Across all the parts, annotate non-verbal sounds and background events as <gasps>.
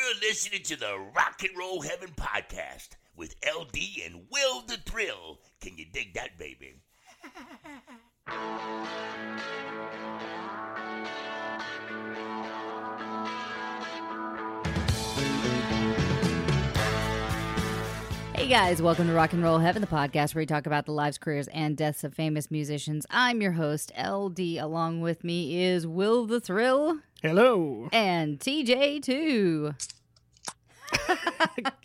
You're listening to the Rock and Roll Heaven podcast with LD and Will the Thrill. Can you dig that, baby? Hey guys, welcome to Rock and Roll Heaven, the podcast where we talk about the lives, careers, and deaths of famous musicians. I'm your host, LD. Along with me is Will the Thrill Hello. and TJ2. <laughs>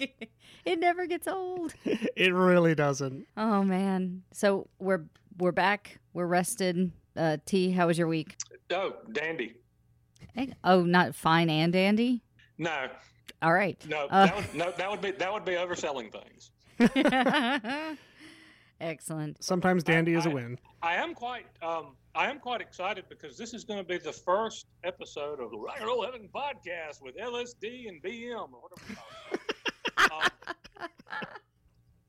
it never gets old. <laughs> It really doesn't. Oh man. So we're we're back. We're rested. Uh T, how was your week? Oh, dandy. Hey, Oh, not fine and dandy? No, All right. no, Uh, that would no, that would be that would be overselling things. <laughs> Excellent. Sometimes dandy is a I- win. I am quite um I am quite excited because this is going to be the first episode of the Rock and Roll Heaven podcast with LSD and BM or whatever. we call it. um,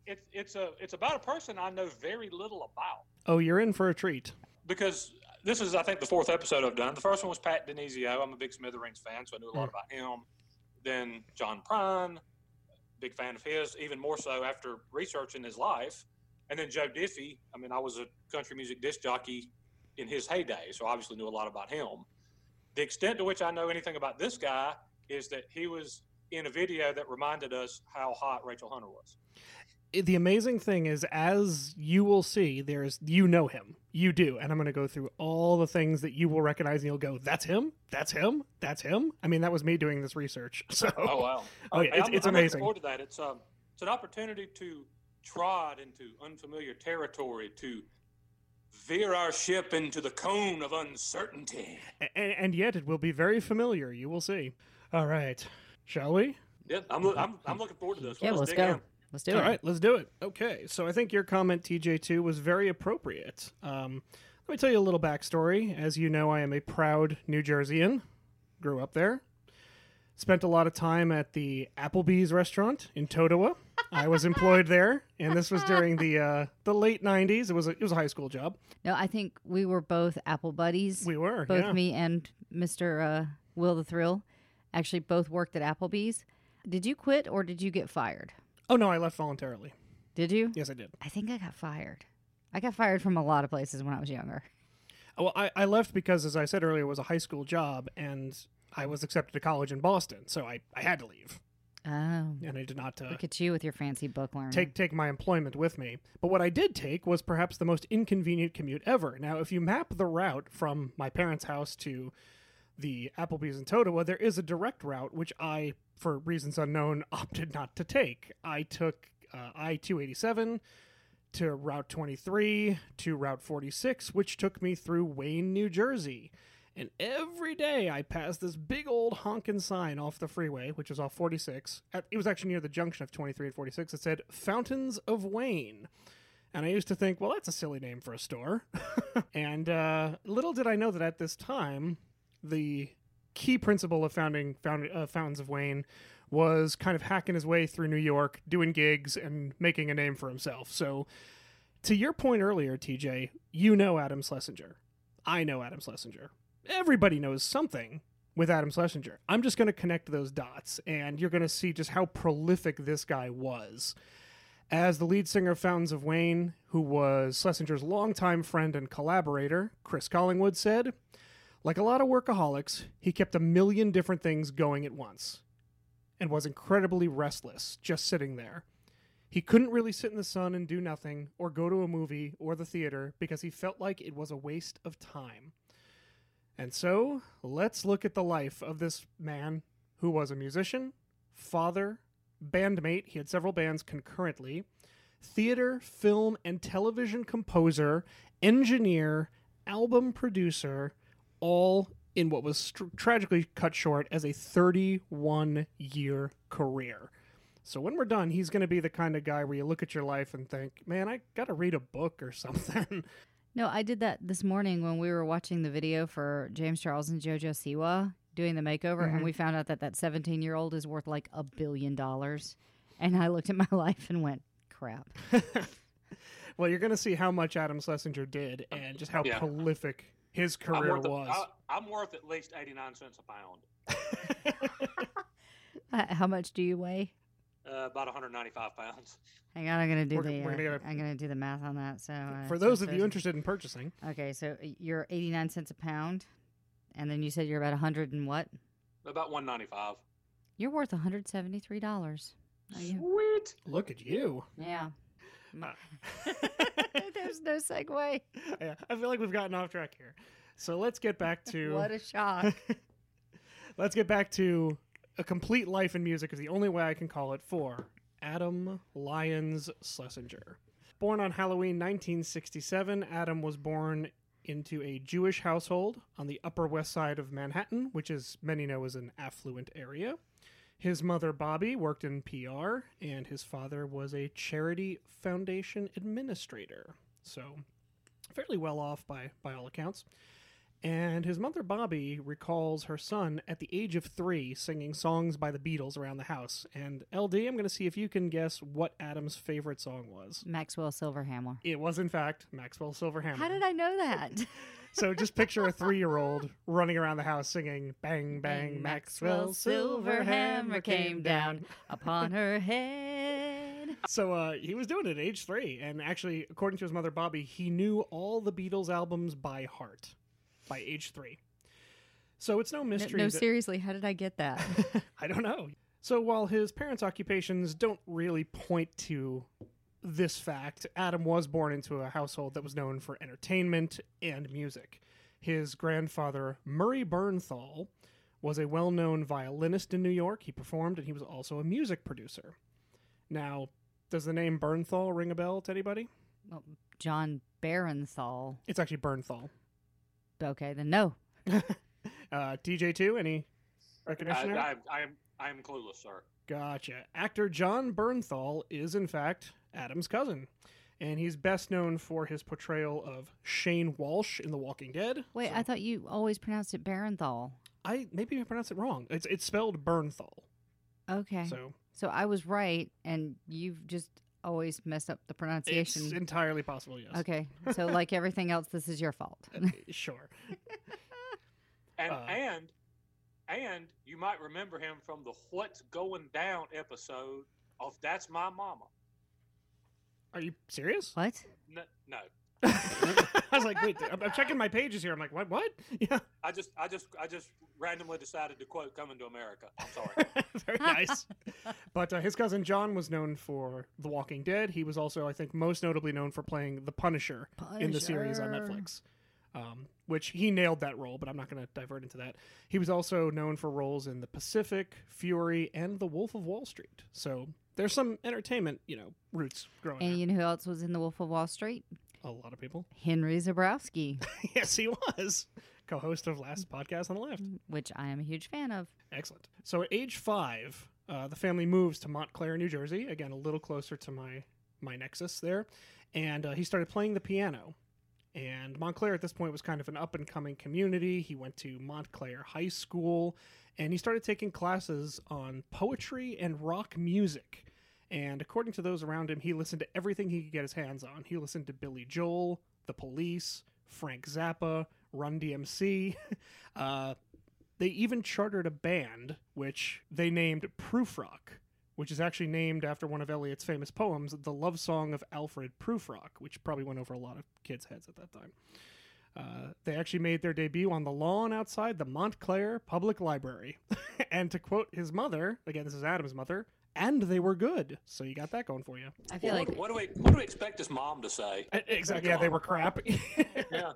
it's it's a it's about a person I know very little about Oh, you're in for a treat. because this is I think the fourth episode I've done. The first one was Pat DiNizio. I'm a big Smithereens fan, so I knew a lot about him. Then John Prine, big fan of his, even more so after researching his life. And then Joe Diffie. I mean, I was a country music disc jockey in his heyday, so obviously knew a lot about him. The extent to which I know anything about this guy is that he was in a video that reminded us how hot Rachel Hunter was. The amazing thing is, as you will see, there's you know him, you do, and I'm going to go through all the things that you will recognize, and you'll go, "That's him, that's him, that's him." I mean, that was me doing this research. <laughs> So, Oh wow! <laughs> Oh, yeah, it's- I'm, it's I'm amazing. Looking forward to that. It's um, it's an opportunity to trod into unfamiliar territory, to veer our ship into the cone of uncertainty. A- and, and yet it will be very familiar. You will see. All right, shall we? Yeah, I'm, I'm, I'm looking forward to this. Yeah, let's dig go. in. Let's do All it. All right, let's do it. Okay, so I think your comment, TJ2, was very appropriate. Um, let me tell you a little backstory. As you know, I am a proud New Jerseyan. Grew up there. Spent a lot of time at the Applebee's restaurant in Totowa. I was employed there, and this was during the uh, the late '90s. It was a, it was a high school job. No, I think we were both Apple buddies. We were both yeah. me and Mr. Uh, Will the Thrill actually both worked at Applebee's. Did you quit or did you get fired? Oh no, I left voluntarily. Did you? Yes, I did. I think I got fired. I got fired from a lot of places when I was younger. Well, I, I left because, as I said earlier, it was a high school job, and I was accepted to college in Boston, so I, I had to leave, Oh, and I did not uh, look at you with your fancy book learning. take take my employment with me. But what I did take was perhaps the most inconvenient commute ever. Now, if you map the route from my parents' house to the Applebee's in Totowa, there is a direct route which I, for reasons unknown, <laughs> opted not to take. I took uh, I two eighty seven to Route twenty three to Route forty six, which took me through Wayne, New Jersey. And every day I passed this big old honking sign off the freeway, which was off 46. At, it was actually near the junction of 23 and 46. It said Fountains of Wayne. And I used to think, well, that's a silly name for a store. <laughs> and uh, little did I know that at this time, the key principal of founding found, uh, Fountains of Wayne was kind of hacking his way through New York, doing gigs, and making a name for himself. So, to your point earlier, TJ, you know Adam Schlesinger. I know Adam Schlesinger. Everybody knows something with Adam Schlesinger. I'm just going to connect those dots, and you're going to see just how prolific this guy was. As the lead singer of Fountains of Wayne, who was Schlesinger's longtime friend and collaborator, Chris Collingwood said, like a lot of workaholics, he kept a million different things going at once. and was incredibly restless just sitting there. He couldn't really sit in the sun and do nothing, or go to a movie or the theater because he felt like it was a waste of time. And so, let's look at the life of this man who was a musician, father, bandmate, he had several bands concurrently, theater, film, and television composer, engineer, album producer, all in what was str- tragically cut short as a 31 year career. So when we're done, he's going to be the kind of guy where you look at your life and think, man, I got to read a book or <laughs> something. No, I did that this morning when we were watching the video for James Charles and JoJo Siwa doing the makeover, and mm-hmm. we found out that that 17 year old is worth like a billion dollars. And I looked at my <laughs> life and went, crap. <laughs> well, you're going to see how much Adam Schlesinger did and just how Yeah. prolific his I'm career a- was. I, am worth at least 89 cents a pound. <laughs> How much do you weigh? Uh, about 195 pounds. Hang on, I'm gonna do We're- the. we're uh, gonna get a- I'm gonna do the math on that. So uh, For those it of you says- interested in purchasing, okay, so uh, you're 89 cents a pound, and then you said you're about 100 and what? About 195. You're worth 173 dollars. Sweet. look at you. Yeah. Uh, <laughs> There's no segue. yeah, I feel like we've gotten off track here. So let's get back <laughs> to What a shock. <laughs> let's get back to a complete life in music is the only way I can call it for Adam Lyons Schlesinger. Born on Halloween 1967, Adam was born into a Jewish household on the Upper West Side of Manhattan, which as many know is an affluent area. His mother, Bobby, worked in PR, and his father was a charity foundation administrator. So, fairly well off by, by all accounts. And his mother, Bobby, recalls her son at the age of three singing songs by the Beatles around the house. And LD, I'm going to see if you can guess what Adam's favorite song was. Maxwell Silverhammer. It was, in fact, Maxwell Silverhammer. How did I know that? <laughs> So just picture a three year old running around the house singing Bang Bang Maxwell Silverhammer came down. upon her <laughs> head. So uh, he was doing it at age three. And actually, according to his mother Bobby, he knew all the Beatles albums by heart by age three. So it's no No, mystery. no, that- seriously, how did I get that? <laughs> <laughs> I don't know. So while his parents' occupations don't really point to this fact, Adam was born into a household that was known for entertainment and music. His grandfather, Murray Bernthal, was a well known violinist in New York. He performed and he was also a music producer. Now, does the name Bernthal ring a bell to anybody? well, John Barenthal. It's actually Bernthal. Okay, then no. <laughs> Uh, TJ2, any I, recognition? there? I, I, am, I am clueless, sir. Gotcha. Actor Jon Bernthal is, in fact, Adam's cousin. And he's best known for his portrayal of Shane Walsh in The Walking Dead. Wait, I thought you always pronounced it Barenthal. I maybe I pronounced it wrong. It's it's spelled Bernthal. Okay. So, So I was right, and you've just always mess up the pronunciation. it's pronunciation. entirely possible, yes. Okay. So, <laughs> like everything else, this is your fault. Uh, <laughs> sure. And Uh, and and you might remember him from the "What's Going Down" episode of "That's My Mama." Are you serious? what? N- no, <laughs> I was like, wait, I'm, I'm checking my pages here. I'm like, what? What? <laughs> Yeah, I just I just I just randomly decided to quote "Coming to America." I'm sorry. <laughs> very nice. But uh, his cousin Jon was known for The Walking Dead. He was also, I think, most notably known for playing the Punisher, in the series on Netflix. Um, which he nailed that role, but I'm not going to divert into that. He was also known for roles in The Pacific, Fury, and The Wolf of Wall Street. So there's some entertainment, you know, roots growing. And there. you know who else was in The Wolf of Wall Street? A lot of people. <laughs> Henry Zebrowski, <laughs> yes, he was co-host of Last Podcast on the Left. which I am a huge fan of. Excellent. So at age five, uh, the family moves to Montclair, New Jersey. Again, a little closer to my my nexus there, and uh, he started playing the piano. And Montclair at this point was kind of an up and coming community. He went to Montclair High School, and he started taking classes on poetry and rock music. And according to those around him, he listened to everything he could get his hands on. He listened to Billy Joel, The Police, Frank Zappa, Run DMC. <laughs> uh, they even chartered a band which they named Prufrock, which is actually named after one of Eliot's famous poems, The Love Song of Alfred Prufrock, which probably went over a lot of kids' heads at that time. Uh, they actually made their debut on the lawn outside the Montclair Public Library. <laughs> and to quote his mother, again, this is Adam's mother, and they were good. So you got that going for you. I feel Well, like what, what do we what do we expect his mom to say? Exactly. Yeah, they were crap. <laughs> Yeah.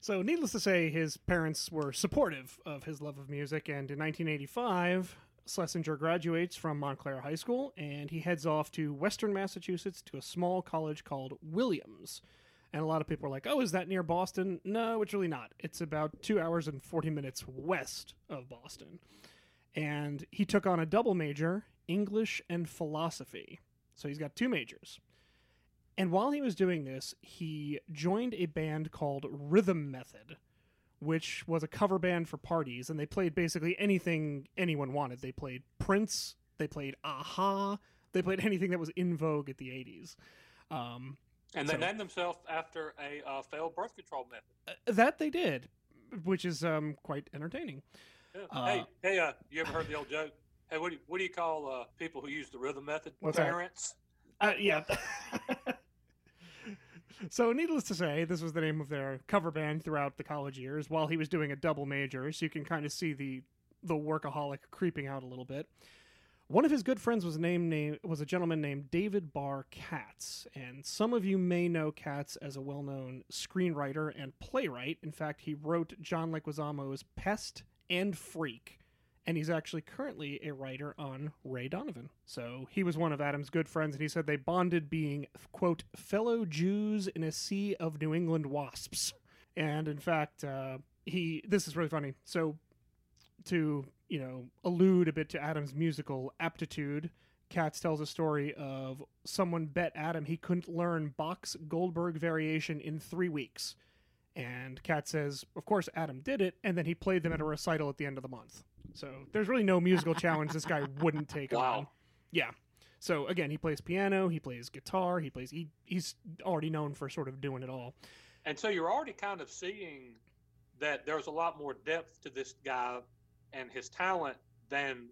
So, needless to say, his parents were supportive of his love of music, and in 1985, Schlesinger graduates from Montclair High School and he heads off to Western Massachusetts to a small college called Williams. And a lot of people are like, oh, is that near Boston? No, it's really not. It's about two hours and 40 minutes west of Boston. And he took on a double major, English and philosophy. So he's got two majors. And while he was doing this, he joined a band called Rhythm Method, which was a cover band for parties, and they played basically anything anyone wanted. They played Prince, they played a-ha, they played anything that was in vogue at the 80s. Um, And they So- named themselves after a uh, failed birth control method. uh, that they did, which is um, quite entertaining. Yeah. Uh, hey, hey, uh, you ever heard the old joke? Hey, what do you, what do you call uh, people who use the rhythm method? What's that? Parents. Uh, yeah. <laughs> so, needless to say, this was the name of their cover band throughout the college years while he was doing a double major, so you can kind of see the the workaholic creeping out a little bit. One of his good friends was named name was a gentleman named David Barr Katz, and some of you may know Katz as a well-known screenwriter and playwright. In fact, he wrote John Leguizamo's Pest and Freak, and he's actually currently a writer on Ray Donovan. So he was one of Adam's good friends, and he said they bonded being, quote, fellow Jews in a sea of New England wasps. And in fact, uh, he, this is really funny. So to, you know, allude a bit to Adam's musical aptitude, Katz tells a story of someone bet Adam he couldn't learn Bach's Goldberg variation in three weeks. And Katz says, of course, Adam did it, and then he played them at a recital at the end of the month. So there's really no musical challenge this guy wouldn't take Wow. on. Yeah. So again, he plays piano, he plays guitar, he plays. He, he's already known for sort of doing it all. And so you're already kind of seeing that there's a lot more depth to this guy and his talent than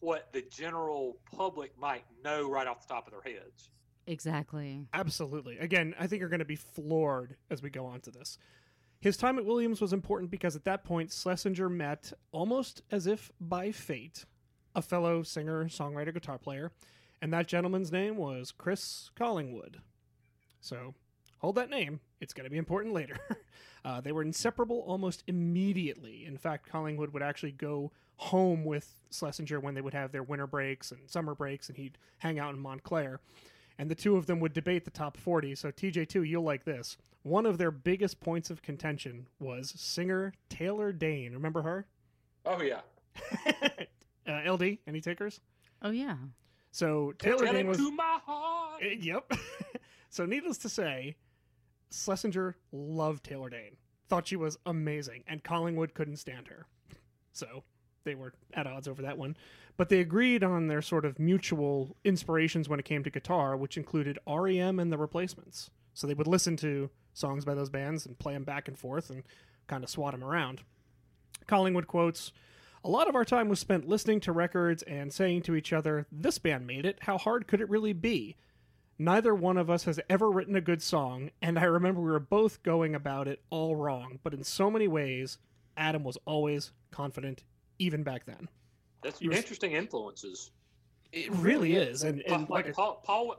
what the general public might know right off the top of their heads. exactly. Absolutely. Again, I think you're going to be floored as we go on to this. His time at Williams was important because at that point, Schlesinger met, almost as if by fate, a fellow singer, songwriter, guitar player, and that gentleman's name was Chris Collingwood. So hold that name, it's going to be important later. <laughs> uh, they were inseparable almost immediately. In fact, Collingwood would actually go home with Schlesinger when they would have their winter breaks and summer breaks, and he'd hang out in Montclair and the two of them would debate the top 40. So, TJ2, you'll like this. One of their biggest points of contention was singer Taylor Dayne. Remember her? Oh yeah. <laughs> uh, LD, any takers? Oh yeah. So, Taylor Dayne it was. to my heart. Uh, yep. <laughs> so, needless to say, Schlesinger loved Taylor Dayne, thought she was amazing, and Collingwood couldn't stand her. So, they were at odds over that one. But they agreed on their sort of mutual inspirations when it came to guitar, which included REM and the replacements. So they would listen to songs by those bands and play them back and forth and kind of swat them around. Collingwood quotes A lot of our time was spent listening to records and saying to each other, This band made it. How hard could it really be? Neither one of us has ever written a good song, and I remember we were both going about it all wrong, but in so many ways, Adam was always confident, even back then. That's were- interesting influences. It really is, and, and like like, Paul, Paul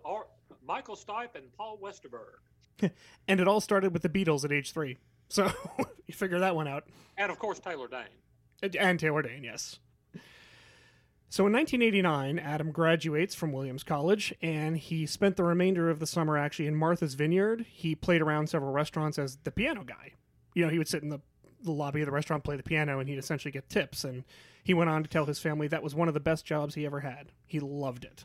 Michael Stipe and Paul Westerberg, <laughs> and it all started with the Beatles at age three. So <laughs> you figure that one out. and of course Taylor Dayne. And- Taylor Dayne, yes. So in 1989, Adam graduates from Williams College, and he spent the remainder of the summer actually in Martha's Vineyard. He played around several restaurants as the piano guy. You know, he would sit in the, the lobby of the restaurant, play the piano, and he'd essentially get tips. And he went on to tell his family that was one of the best jobs he ever had. He loved it.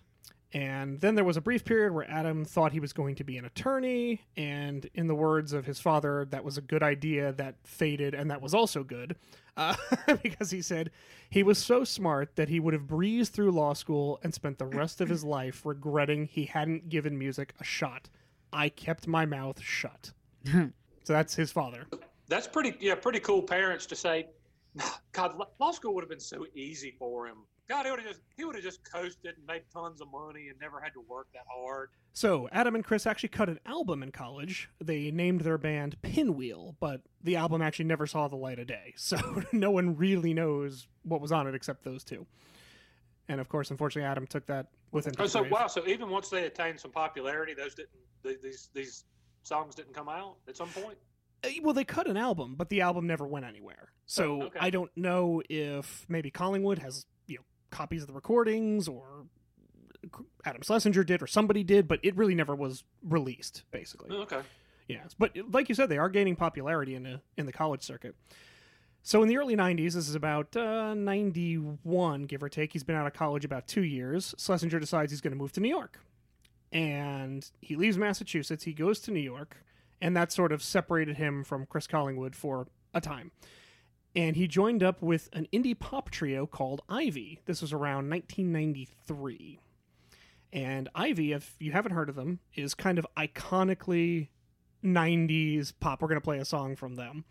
And then there was a brief period where Adam thought he was going to be an attorney, and in the words of his father, that was a good idea that faded, and that was also good, uh, <laughs> because he said he was so smart that he would have breezed through law school and spent the rest of his life regretting he hadn't given music a shot. I kept my mouth shut. <laughs> so that's his father. That's pretty, yeah, pretty cool parents to say, God, law school would have been so easy for him. God, he would have just he would have just coasted and made tons of money and never had to work that hard. So, Adam and Chris actually cut an album in college. They named their band Pinwheel, but the album actually never saw the light of day. <laughs> So, no one really knows what was on it except those two. And of course, unfortunately, Adam took that with him. Oh, so wow, so even once they attained some popularity, those didn't these these songs didn't come out at some point. Uh, Well, they cut an album, but the album never went anywhere. So Oh, okay. I don't know if maybe Collingwood has copies of the recordings or Adam Schlesinger did or somebody did, but it really never was released. Basically, Oh, Okay. yes. But like you said, they are gaining popularity in the in the college circuit. So in the early '90s, this is about uh, '91, give or take. He's been out of college about two years. Schlesinger decides he's going to move to New York, and he leaves Massachusetts. He goes to New York, and that sort of separated him from Chris Collingwood for a time. And he joined up with an indie pop trio called Ivy. This was around 1993. And Ivy, if you haven't heard of them, is kind of iconically 90s pop. We're going to play a song from them.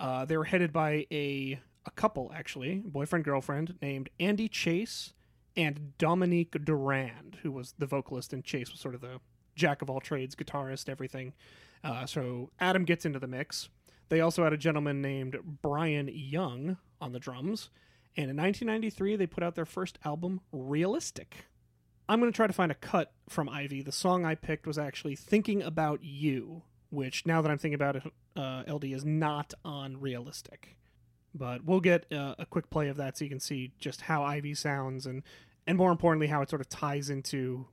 Uh, they were headed by a, a couple, actually, boyfriend girlfriend, named Andy Chase and Dominique Durand, who was the vocalist, and Chase was sort of the jack of all trades, guitarist, everything. Uh, so Adam gets into the mix. They also had a gentleman named Brian Young on the drums. And in 1993, they put out their first album, Realistic. I'm going to try to find a cut from Ivy. The song I picked was actually Thinking About You, which, now that I'm thinking about it, uh, LD is not on Realistic. But we'll get uh, a quick play of that so you can see just how Ivy sounds and, and more importantly, how it sort of ties into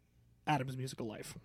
Adam's musical life.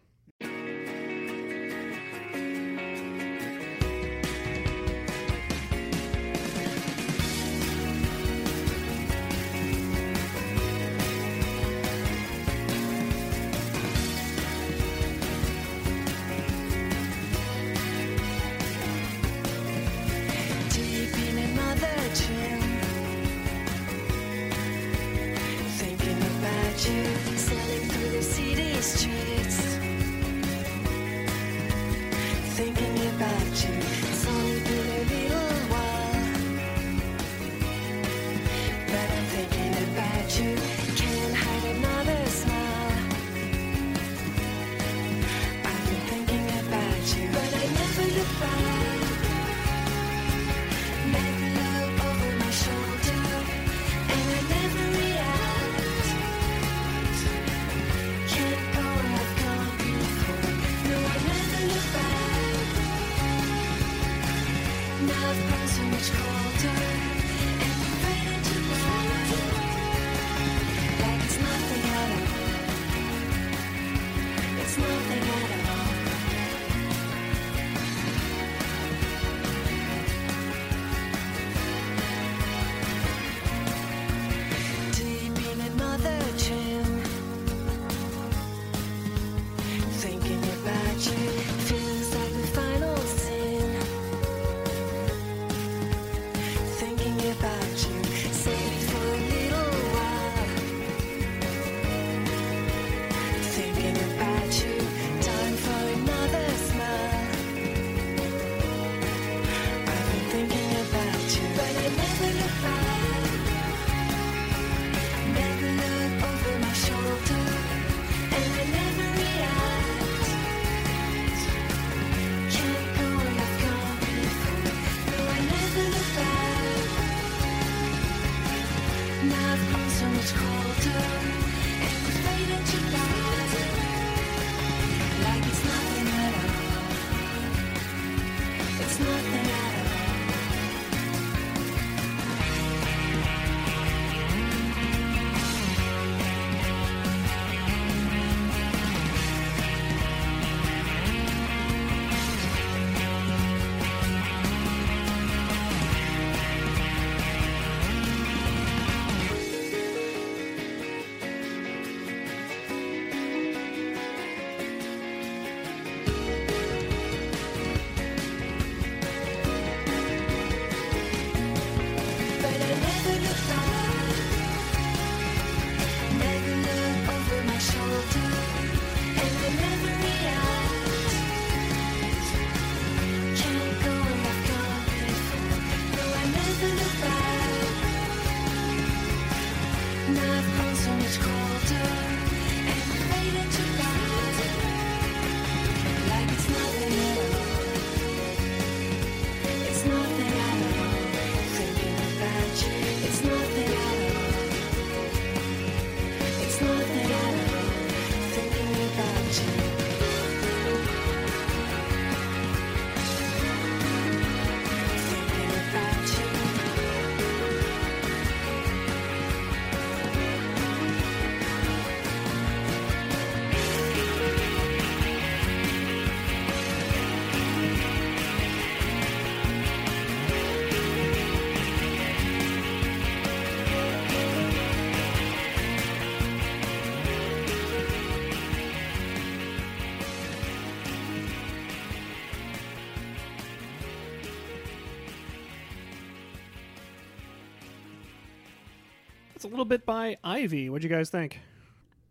A little bit by Ivy. What'd you guys think?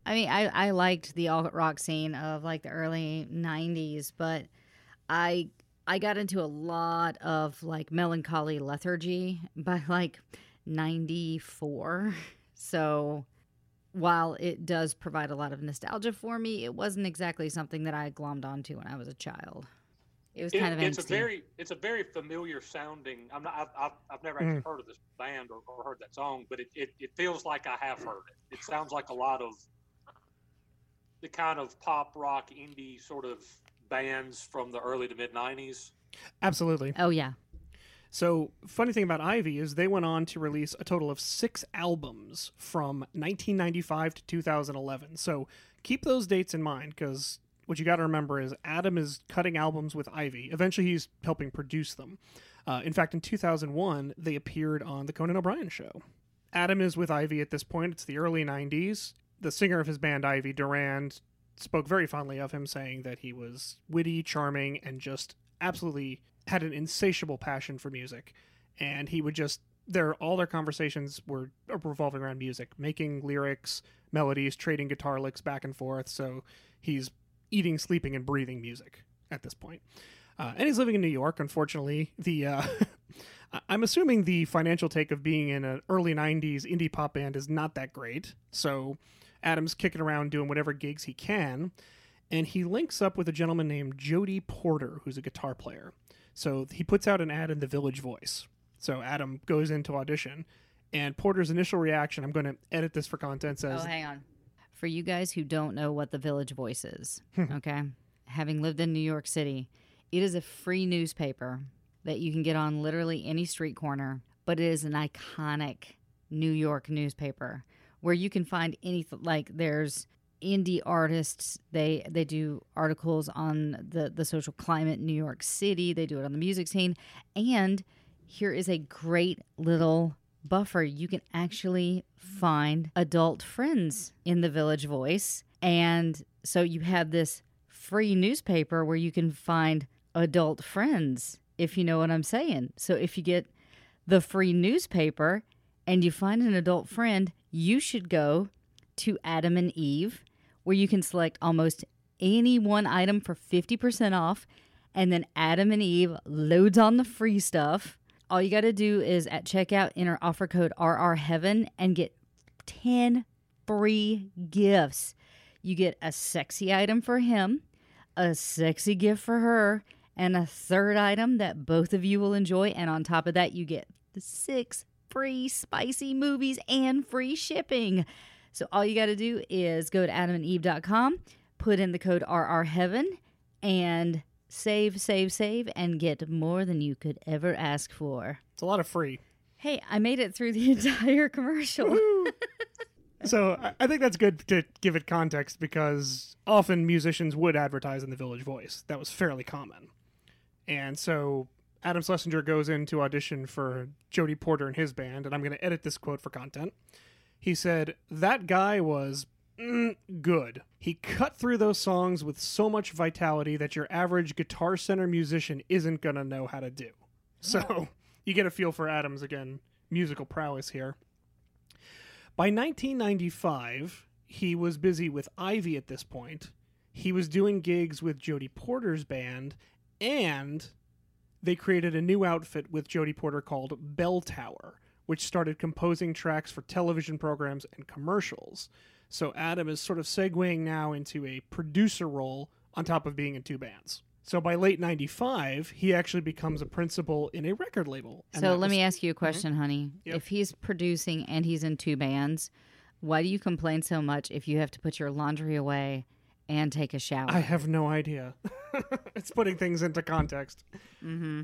I mean, I, I liked the alt rock scene of like the early '90s, but I I got into a lot of like melancholy lethargy <laughs> by like '94. So while it does provide a lot of nostalgia for me, it wasn't exactly something that I glommed onto when I was a child. It was It- of it's a very it's a very familiar sounding. I'm not. I've, I've, I've never actually mm. heard of this band or, or heard that song, but it, it, it feels like I have heard it. It sounds like a lot of the kind of pop rock indie sort of bands from the early to mid '90s. Absolutely. oh yeah, So, funny thing about Ivy is they went on to release a total of six albums from 1995 to 2011. So, keep those dates in mind because what you got to remember is Adam is cutting albums with Ivy. Eventually, he's helping produce them. Uh, in fact, in 2001, they appeared on The Conan O'Brien Show. Adam is with Ivy at this point. It's the early 90s. The singer of his band, Ivy, Durand, spoke very fondly of him, saying that he was witty, charming, and just absolutely had an insatiable passion for music. And he would just their all their conversations were revolving around music, making lyrics, melodies, trading guitar licks back and forth. So he's eating, sleeping, and breathing music at this point. Uh, and he's living in New York. Unfortunately, the uh, <laughs> I'm assuming the financial take of being in an early '90s indie pop band is not that great. So Adam's kicking around doing whatever gigs he can, and he links up with a gentleman named Jody Porter, who's a guitar player. So he puts out an ad in the Village Voice. So Adam goes into audition, and Porter's initial reaction, I'm going to edit this for content, says, Oh, hang on. For you guys who don't know what the Village Voice is, hmm. okay, having lived in New York City, it is a free newspaper that you can get on literally any street corner, but it is an iconic New York newspaper where you can find anything like there's indie artists. They they do articles on the the social climate in New York City. They do it on the music scene. And here is a great little buffer. You can actually find adult friends in the Village Voice. And so you have this free newspaper where you can find adult friends, if you know what I'm saying. So if you get the free newspaper and you find an adult friend, you should go to Adam and Eve, where you can select almost any one item for 50% off. And then Adam and Eve loads on the free stuff. All you got to do is at checkout enter offer code RRHeaven and get 10 free gifts. You get a sexy item for him, a sexy gift for her, and a third item that both of you will enjoy. And on top of that, you get six free spicy movies and free shipping. So all you got to do is go to adamandeve.com, put in the code RRHeaven, and save, save, save, and get more than you could ever ask for. it's a lot of free. Hey, I made it through the <laughs> entire commercial. <laughs> So I- think that's good to give it context because often musicians would advertise in the Village Voice. That was fairly common. And so Adam Schlesinger goes in to audition for Jody Porter and his band, and I'm going to edit this quote for content. He said, That guy was mm, good. He cut through those songs with so much vitality that your average guitar center musician isn't going to know how to do. So <laughs> you get a feel for Adam's, again, musical prowess here. By 1995, he was busy with Ivy at this point. He was doing gigs with Jody Porter's band, and they created a new outfit with Jody Porter called Bell Tower, which started composing tracks for television programs and commercials. So Adam is sort of segueing now into a producer role on top of being in two bands. So by late 95, he actually becomes a principal in a record label. so let was- me ask you a question, honey. Yep. If he's producing and he's in two bands, why do you complain so much if you have to put your laundry away and take a shower? I have no idea. <laughs> it's putting things into context. Mm-hmm.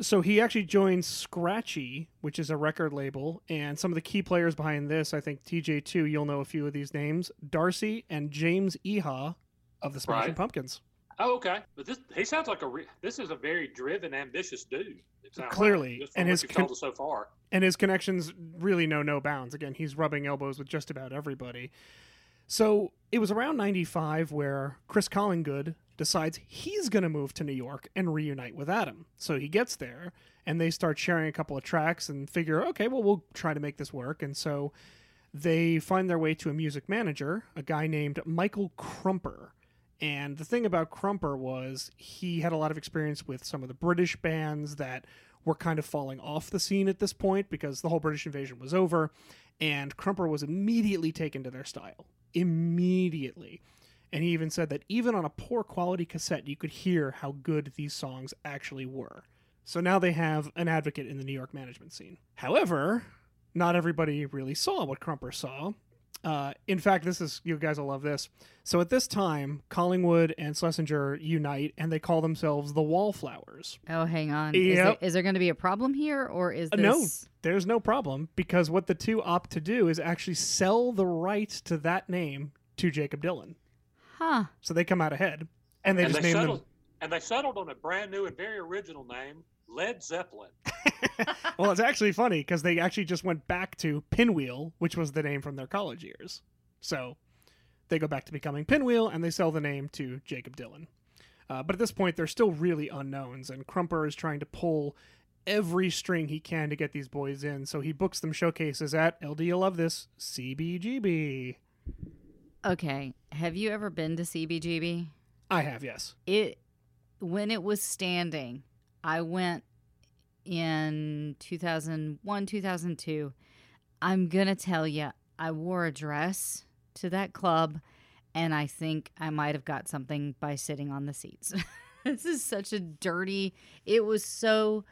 So he actually joins Scratchie, which is a record label, and some of the key players behind this, I think TJ2, you'll know a few of these names Darcy and James Iha of the Smashing Right. Pumpkins. Oh, okay. But this he sounds like a re- this is a very driven, ambitious dude. Clearly, like, and his con- so far. and his connections really know no bounds. Again, he's rubbing elbows with just about everybody. So it was around 95 where Chris Collingwood decides he's going to move to New York and reunite with Adam. So he gets there and they start sharing a couple of tracks and figure, okay, well, we'll try to make this work. And so they find their way to a music manager, a guy named Michael Crumper. And the thing about Crumper was he had a lot of experience with some of the British bands that were kind of falling off the scene at this point because the whole British invasion was over. And Crumper was immediately taken to their style. Immediately. And he even said that even on a poor quality cassette, you could hear how good these songs actually were. So now they have an advocate in the New York management scene. However, not everybody really saw what Crumper saw. Uh, in fact, this is you guys will love this. So at this time, Collingwood and Schlesinger unite, and they call themselves the Wallflowers. Oh, hang on. Is there, Yep. is there going to be a problem here, or is Uh. No, there's no problem because what the two opt to do is actually sell the rights to that name to Jakob Dylan. Huh. So they come out ahead, and they and just they name settled, them. and they settled on a brand new and very original name, Led Zeppelin. <laughs> Well, it's actually funny because they actually just went back to Pinwheel, which was the name from their college years. So they go back to becoming Pinwheel, and they sell the name to Jakob Dylan. Uh, but at this point, they're still really unknowns, and Crumper is trying to pull every string he can to get these boys in. So he books them showcases at LD. You love this CBGB. Okay. Have you ever been to CBGB? I have yes. It when it was standing, I went in 2001, 2002. I'm going to tell you, I wore a dress to that club and I think I might have got something by sitting on the seats. <laughs> this is such a dirty. It was so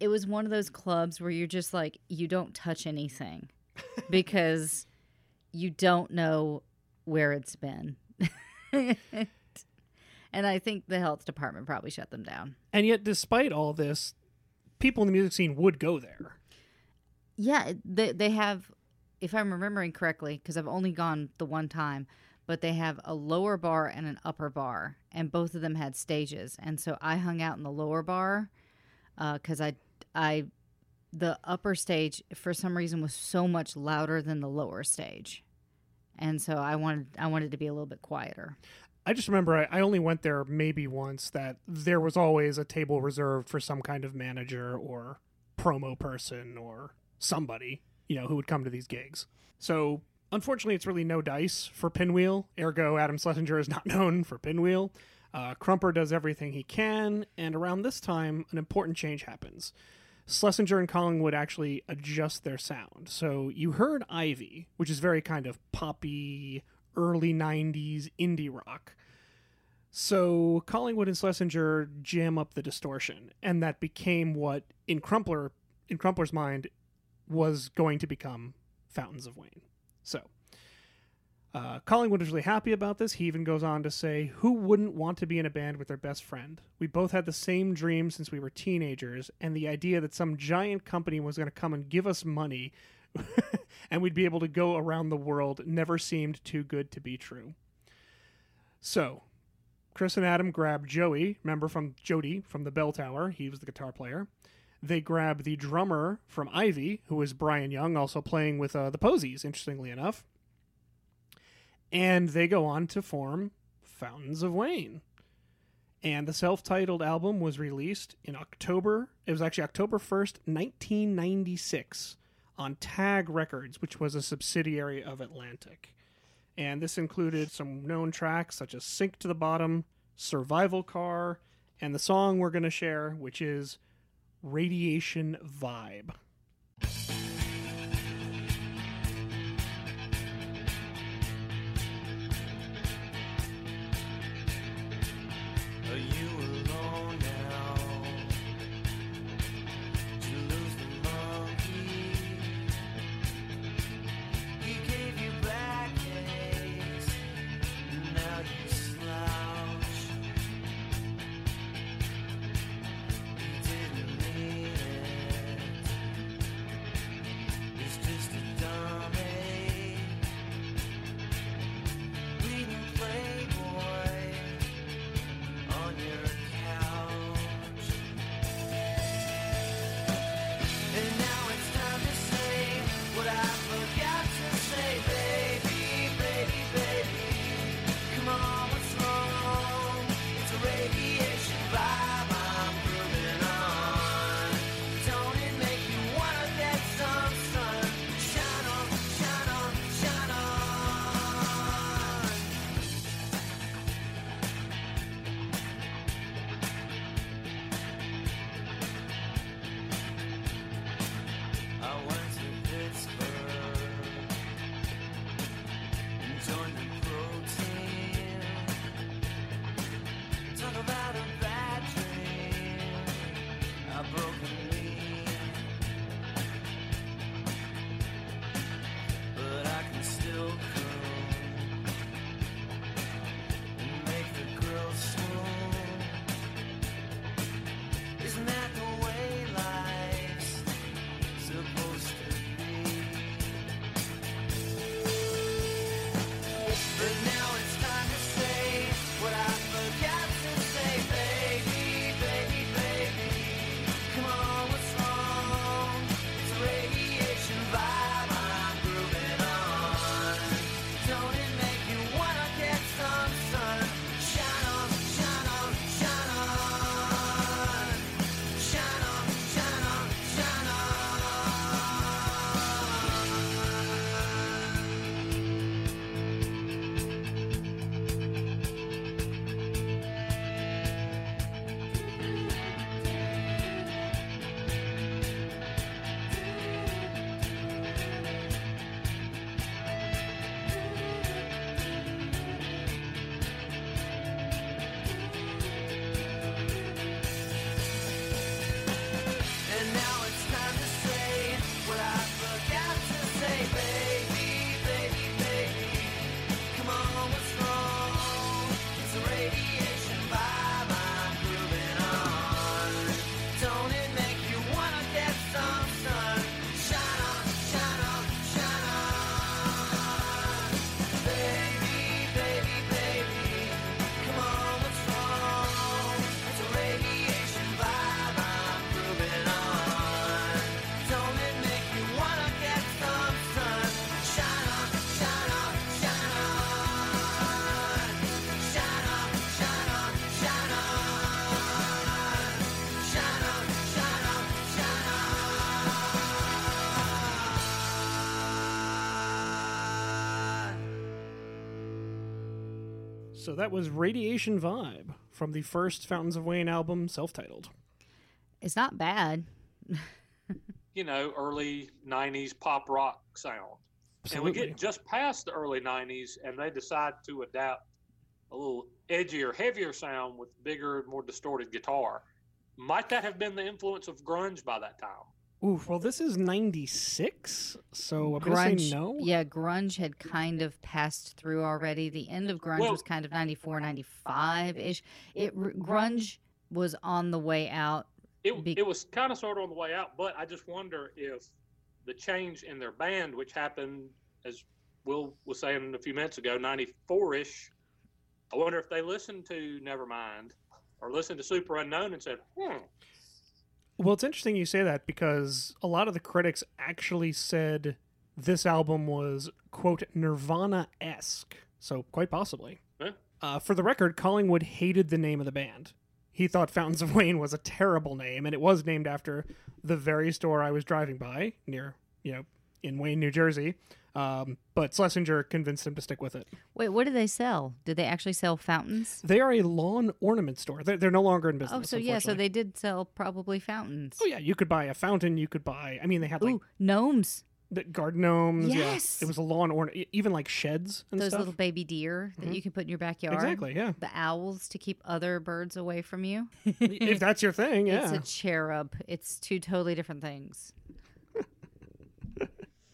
it was one of those clubs where you're just like you don't touch anything <laughs> because you don't know where it's been. <laughs> and I think the health department probably shut them down. And yet, despite all this, people in the music scene would go there. Yeah, they they have, if I'm remembering correctly, because I've only gone the one time, but they have a lower bar and an upper bar, and both of them had stages, and so I hung out in the lower bar, uh, because I I the upper stage for some reason was so much louder than the lower stage, and so I wanted I wanted to be a little bit quieter. I just remember I, I only went there maybe once that there was always a table reserved for some kind of manager or promo person or somebody, you know, who would come to these gigs. So unfortunately, it's really no dice for Pinwheel. Ergo, Adam Schlesinger is not <laughs> known for Pinwheel. Uh, Crumper does everything he can, and around this time, an important change happens. Schlesinger and Collingwood actually adjust their sound. So you heard Ivy, which is very kind of poppy, early 90s indie rock. So Collingwood and Schlesinger jam up the distortion, and that became what in Crumpler in Crumpler's mind was going to become Fountains of Wayne. So uh, Collingwood is really happy about this. He even goes on to say, Who wouldn't want to be in a band with their best friend? We both had the same dream since we were teenagers, and the idea that some giant company was going to come and give us money <laughs> and we'd be able to go around the world never seemed too good to be true. So, Chris and Adam grab Joey, remember from Jody from the Bell Tower, he was the guitar player. They grab the drummer from Ivy, who is Brian Young, also playing with uh, the Posies, interestingly enough and they go on to form Fountains of Wayne. And the self titled album was released in October. It was actually October 1st, 1996, on Tag Records, which was a subsidiary of Atlantic. And this included some known tracks such as Sink to the Bottom, Survival Car, and the song we're going to share, which is Radiation Vibe. So that was Radiation Vibe from the first Fountains of Wayne album, self titled. It's not bad. <laughs> You know, early '90s pop rock sound. And we Absolutely. get just past the early 90s, and they decide to adapt a little edgier, heavier sound with bigger, more distorted guitar. Might that have been the influence of grunge by that time? Oof, well, this is 96, so I'm going to say no. Yeah, grunge had kind of passed through already. The end of grunge Well- was kind of 94, 95 ish. It grunge was on the way out. It, Be- it was kind of sort of on the way out, but I just wonder if the change in their band, which happened, as Will was saying a few minutes ago, 94 ish, I wonder if they listened to Nevermind or listened to Superunknown and said, hmm, Well, it's interesting you say that because a lot of the critics actually said this album was, quote, Nirvana esque. So, quite possibly. eh? Uh, for the record, Collingwood hated the name of the band. He thought Fountains of Wayne was a terrible name, and it was named after the very store I was driving by near, you know, in Wayne, New Jersey. Um, but Schlesinger convinced him to stick with it. Wait, what did they sell? Did they actually sell fountains? They are a lawn ornament store. They're, they're no longer in business. Oh, so yeah, so they did sell probably fountains. Oh yeah, you could buy a fountain. You could buy. I mean, they had like Ooh, gnomes. the garden gnomes. yeah. Yes. it was a lawn ornament. Even like sheds and Those stuff. little baby deer that you can put in your backyard. Exactly. Yeah. The owls to keep other birds away from you. <laughs> if that's your thing, yeah. <laughs> It's a cherub. It's two totally different things.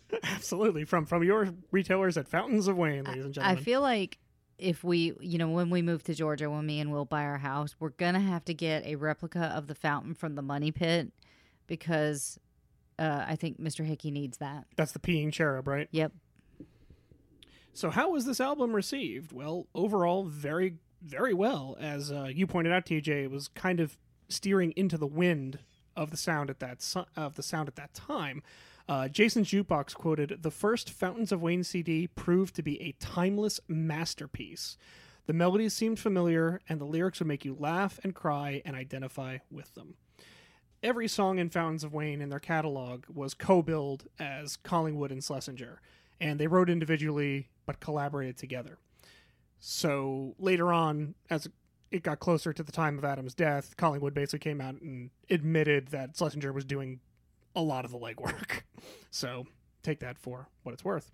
<laughs> Absolutely. From from your retailers at Fountains of Wayne, ladies and gentlemen. I feel like if we, you know, when we move to Georgia, when me and Will buy our house, we're gonna have to get a replica of the fountain from the Money Pit because uh, I think Mr. Hickey needs that. that's the peeing cherub, right? Yep. So how was this album received? Well, overall, very very well. As uh, you pointed out, TJ, it was kind of steering into the wind of the sound at that su- of the sound at that time. Uh, Jason's Jukebox quoted, "The first Fountains of Wayne CD proved to be a timeless masterpiece. The melodies seemed familiar, and the lyrics would make you laugh and cry and identify with them." Every song in Fountains of Wayne in their catalog was co-billed as Collingwood and Schlesinger, and they wrote individually but collaborated together. So later on, as it got closer to the time of Adam's death, Collingwood basically came out and admitted that Schlesinger was doing a lot of the legwork. <laughs> So take that for what it's worth.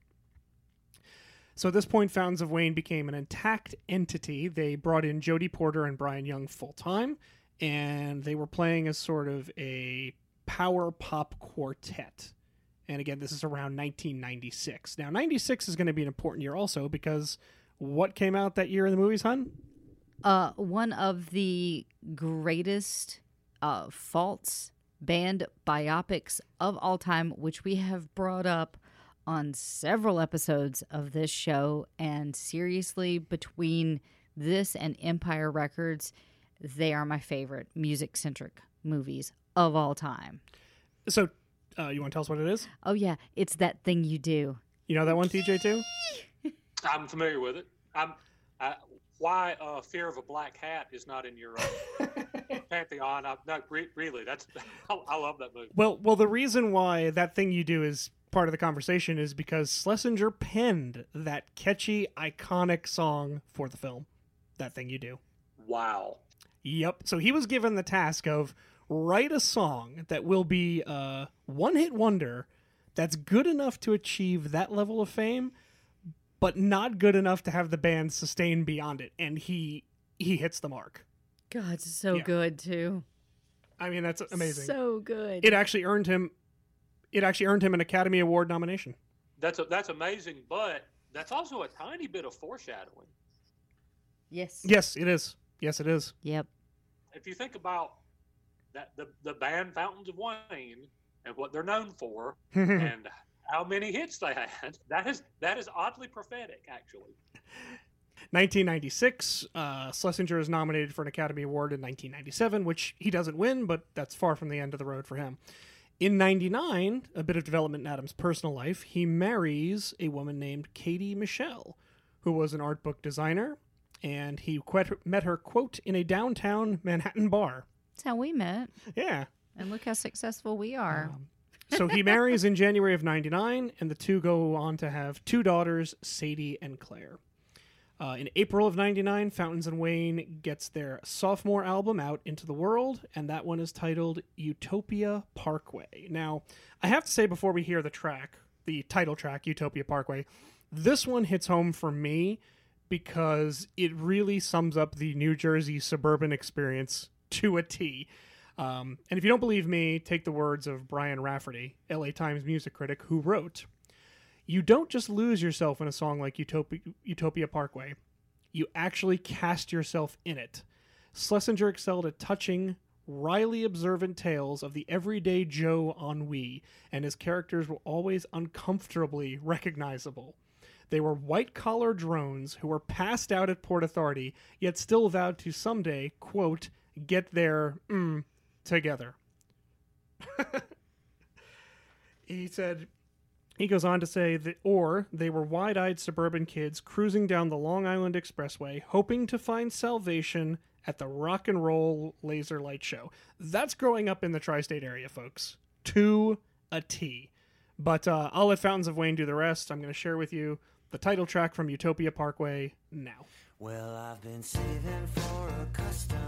So at this point, Fountains of Wayne became an intact entity. They brought in Jody Porter and Brian Young full time, and they were playing as sort of a power pop quartet. And again, this is around 1996. Now, 96 is going to be an important year also because what came out that year in the movies, hun? Uh, one of the greatest uh, false band biopics of all time, which we have brought up on several episodes of this show. And seriously, between this and Empire Records, they are my favorite music centric movies of all time. So, uh, you want to tell us what it is? Oh, yeah, it's that thing you do. You know that one, TJ, too? <laughs> I'm familiar with it. I'm. I, why uh, fear of a black hat is not in your uh, <laughs> pantheon? I, no, re- really, that's. <laughs> I, I love that movie. Well, well, the reason why that thing you do is part of the conversation is because Schlesinger penned that catchy, iconic song for the film. That thing you do. Wow. Yep. So he was given the task of write a song that will be a one-hit wonder that's good enough to achieve that level of fame, but not good enough to have the band sustain beyond it. And he he hits the mark. God, it's so Yeah. good, too. I mean, that's amazing. So good. it actually earned him. It actually earned him an Academy Award nomination. That's a, that's amazing, but that's also a tiny bit of foreshadowing. yes. Yes, it is. Yes, it is. Yep. If you think about that, the the band Fountains of Wayne and what they're known for, <laughs> and how many hits they had, that is that is oddly prophetic, actually. 1996, uh, Schlesinger is nominated for an Academy Award in 1997, which he doesn't win, but that's far from the end of the road for him. In 99, a bit of development in Adam's personal life, he marries a woman named Katie Michelle, who was an art book designer, and he quet- met her, quote, in a downtown Manhattan bar. That's how we met. Yeah. And look how successful we are. So he marries in January of 99, and the two go on to have two daughters, Sadie and Claire. Uh, in April of 99, Fountains and Wayne gets their sophomore album out into the world, and that one is titled Utopia Parkway. Now, I have to say before we hear the track, the title track, Utopia Parkway, this one hits home for me because it really sums up the New Jersey suburban experience to a T. Um, and if you don't believe me, take the words of Brian Rafferty, LA Times music critic, who wrote, You don't just lose yourself in a song like Utopia, Utopia Parkway, you actually cast yourself in it. Schlesinger excelled at touching, wryly observant tales of the everyday Joe ennui, and his characters were always uncomfortably recognizable. They were white collar drones who were passed out at Port Authority, yet still vowed to someday, quote, get their mm together. <laughs> he said, he goes on to say that, or they were wide eyed suburban kids cruising down the Long Island Expressway, hoping to find salvation at the rock and roll laser light show. That's growing up in the tri state area, folks. To a T. But uh, I'll let Fountains of Wayne do the rest. I'm going to share with you the title track from Utopia Parkway now. Well, I've been saving for a custom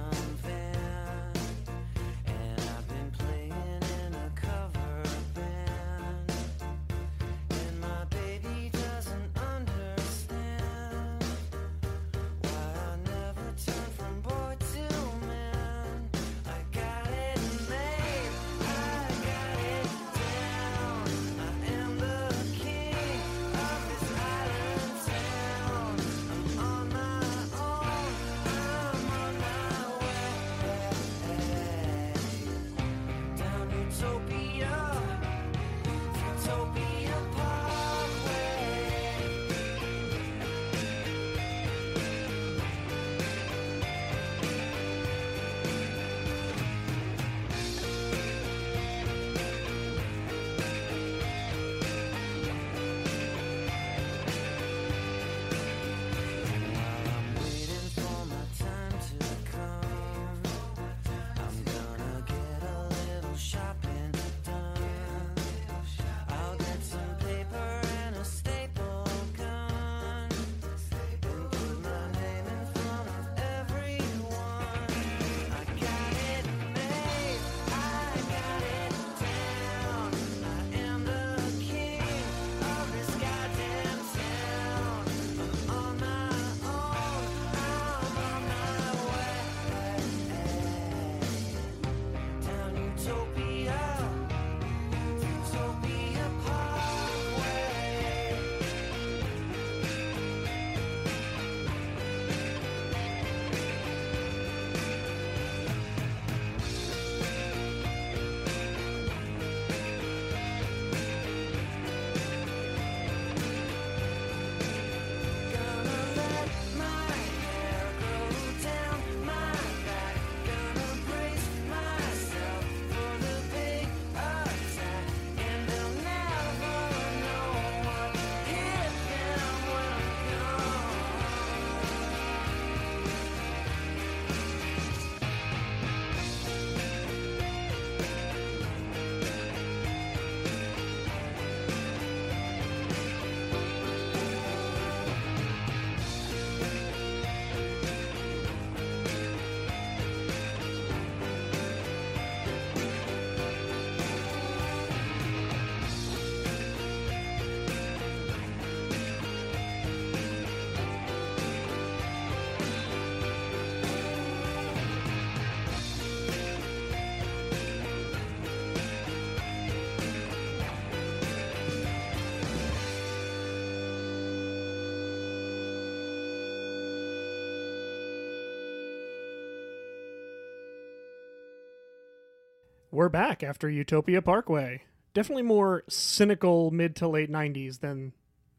We're back after Utopia Parkway. Definitely more cynical mid to late 90s than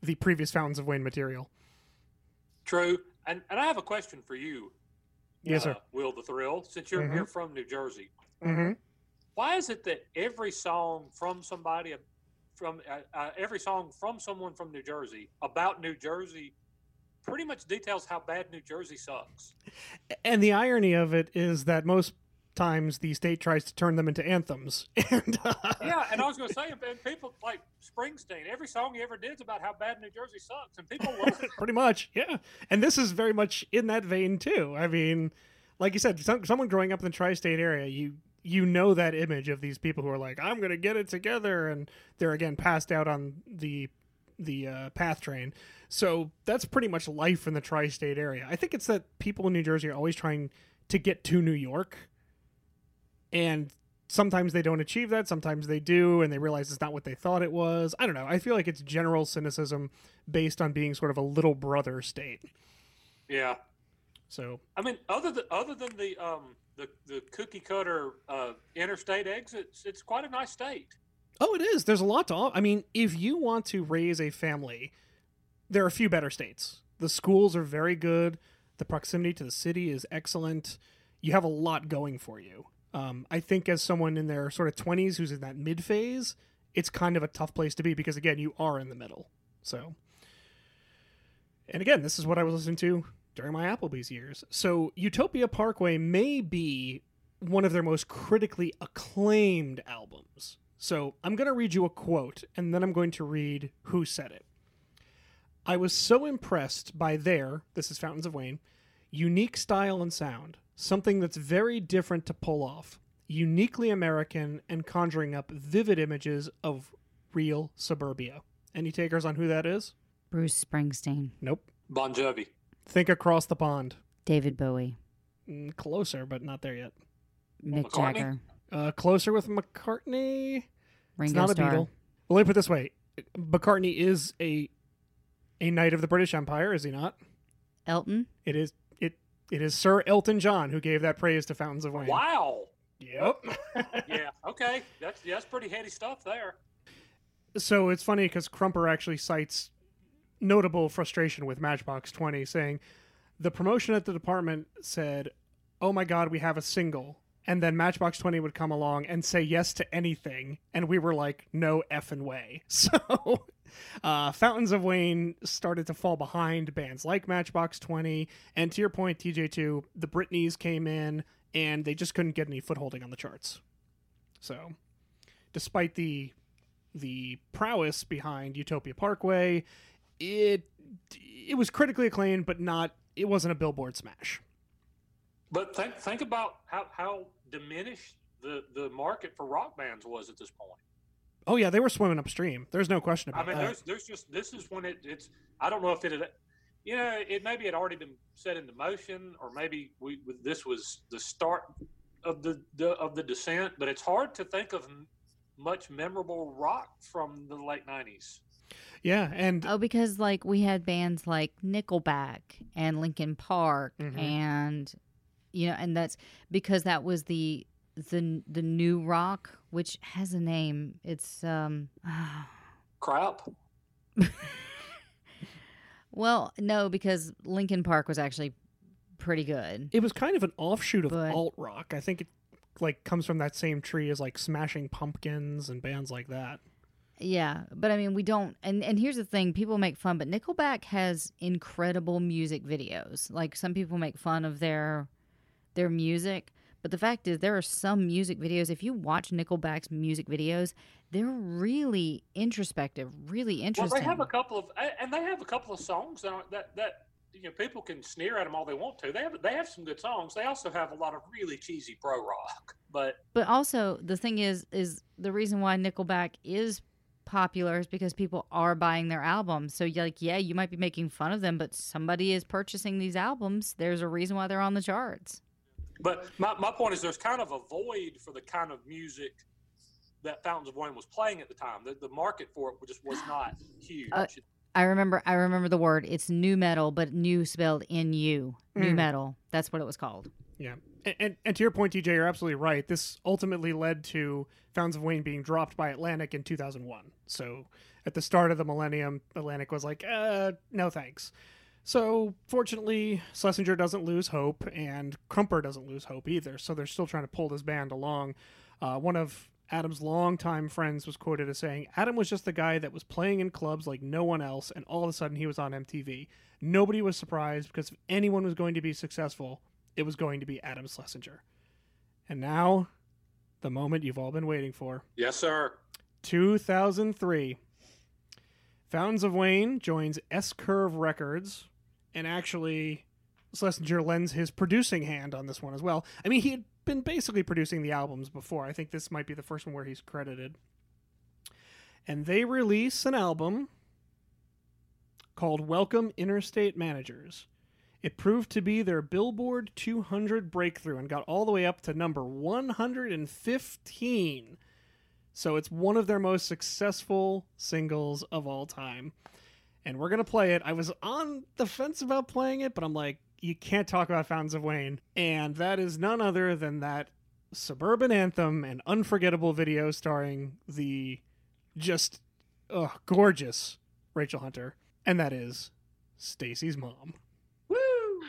the previous Fountains of Wayne material. True. And, and I have a question for you, Yes, uh, sir. Will the Thrill, since you're, Mhm. you're from New Jersey. hmm Why is it that every song from somebody, from uh, uh, every song from someone from New Jersey about New Jersey, pretty much details how bad New Jersey sucks? And the irony of it is that most times the state tries to turn them into anthems. <laughs> And uh, Yeah, and I was going to say, and people like Springsteen. Every song he ever did is about how bad New Jersey sucks, and people love it. <laughs> pretty much, yeah. And this is very much in that vein too. I mean, like you said, some, someone growing up in the tri-state area, you you know that image of these people who are like, "I'm going to get it together," and they're again passed out on the the uh, path train. So that's pretty much life in the tri-state area. I think it's that people in New Jersey are always trying to get to New York, and sometimes they don't achieve that. Sometimes they do, and they realize it's not what they thought it was. I don't know. I feel like it's general cynicism based on being sort of a little brother state. Yeah, So I mean, other than other than the um the the cookie cutter uh, interstate exits, it's quite a nice state. Oh, it is. There's a lot to. I mean, if you want to raise a family, there are a few better states. The schools are very good. The proximity to the city is excellent. You have a lot going for you. Um, I think as someone in their sort of 20s who's in that mid phase, it's kind of a tough place to be because again, you are in the middle. So, and again, this is what I was listening to during my Applebee's years. So, Utopia Parkway may be one of their most critically acclaimed albums. So, I'm going to read you a quote and then I'm going to read who said it. I was so impressed by their, this is Fountains of Wayne, unique style and sound, something that's very different to pull off, uniquely American and conjuring up vivid images of real suburbia. Any takers on who that is? Bruce Springsteen, Nope. Bon Jovi. Think across the pond. David Bowie, Mm, closer, but not there yet. Mick McCartney? Jagger, Uh, closer with McCartney. It's Ringo not a Starr. Beatle. Well, let me put it this way: McCartney is a a knight of the British Empire, is he not? Elton. It is it is Sir Elton John who gave that praise to Fountains of Wayne. Wow. Yep. <laughs> Yeah. Okay. That's that's pretty heady stuff there. so it's funny because Crumper actually cites notable frustration with Matchbox Twenty, saying the promotion at the department said, "Oh my God, we have a single." And then Matchbox 20 would come along and say yes to anything. And we were like, no effing way. <laughs> So uh, Fountains of Wayne started to fall behind bands like Matchbox 20. And to your point, TJ2, the Britneys came in and they just couldn't get any footholding on the charts. So despite the the prowess behind Utopia Parkway, it it was critically acclaimed, but not it wasn't a billboard smash. But think think about how how diminished the the market for rock bands was at this point. Oh yeah, they were swimming upstream. There's no question about it. I mean, that. there's there's just this is when it it's I don't know if it had you know it maybe had already been set into motion or maybe we this was the start of the, the of the descent. But it's hard to think of much memorable rock from the late '90s. Yeah, and Oh, because like we had bands like Nickelback and Linkin Park, Mhm. and you know, and that's because that was the the the new rock, which has a name. It's um, <sighs> Crap. <laughs> well, no, because Linkin Park was actually pretty good. it was kind of an offshoot of But- alt rock. I think it like comes from that same tree as like Smashing Pumpkins and bands like that. Yeah, but I mean, we don't. And and here's the thing: people make fun, but Nickelback has incredible music videos. Like some people make fun of their their music, but the fact is, there are some music videos. If you watch Nickelback's music videos, they're really introspective, really interesting. Well, they have a couple of and they have a couple of songs that that that you know people can sneer at them all they want to. They have they have some good songs. They also have a lot of really cheesy pro rock. But But also, the thing is, is the reason why Nickelback is popular is because people are buying their albums. So, you're like, yeah, you might be making fun of them, but somebody is purchasing these albums. There's a reason why they're on the charts. But my, my point is, there's kind of a void for the kind of music that Fountains of Wayne was playing at the time. The, the market for it just was not huge. Uh, I remember, I remember the word. It's nu metal, but new spelled N U. New Mm. metal. That's what it was called. Yeah, and, and and to your point, TJ, you're absolutely right. This ultimately led to Fountains of Wayne being dropped by Atlantic in 2001. So at the start of the millennium, Atlantic was like, uh, no thanks. So fortunately, Schlesinger doesn't lose hope, and Crumper doesn't lose hope either. So they're still trying to pull this band along. Uh, one of Adam's longtime friends was quoted as saying, Adam was just the guy that was playing in clubs like no one else, and all of a sudden he was on MTV. Nobody was surprised because if anyone was going to be successful, it was going to be Adam Schlesinger. And now, the moment you've all been waiting for. Yes, sir. 2003. Fountains of Wayne joins S Curve Records, and actually, Schlesinger lends his producing hand on this one as well. I mean, he had been basically producing the albums before. I think this might be the first one where he's credited. And they release an album called Welcome Interstate Managers. It proved to be their Billboard 200 breakthrough and got all the way up to number 115. So it's one of their most successful singles of all time. And we're to play it. I was on the fence about playing it, but I'm like, you can't talk about Fountains of Wayne. And that is none other than that suburban anthem and unforgettable video starring the just gorgeous Rachel Hunter. And that is Stacy's mom. Stacy's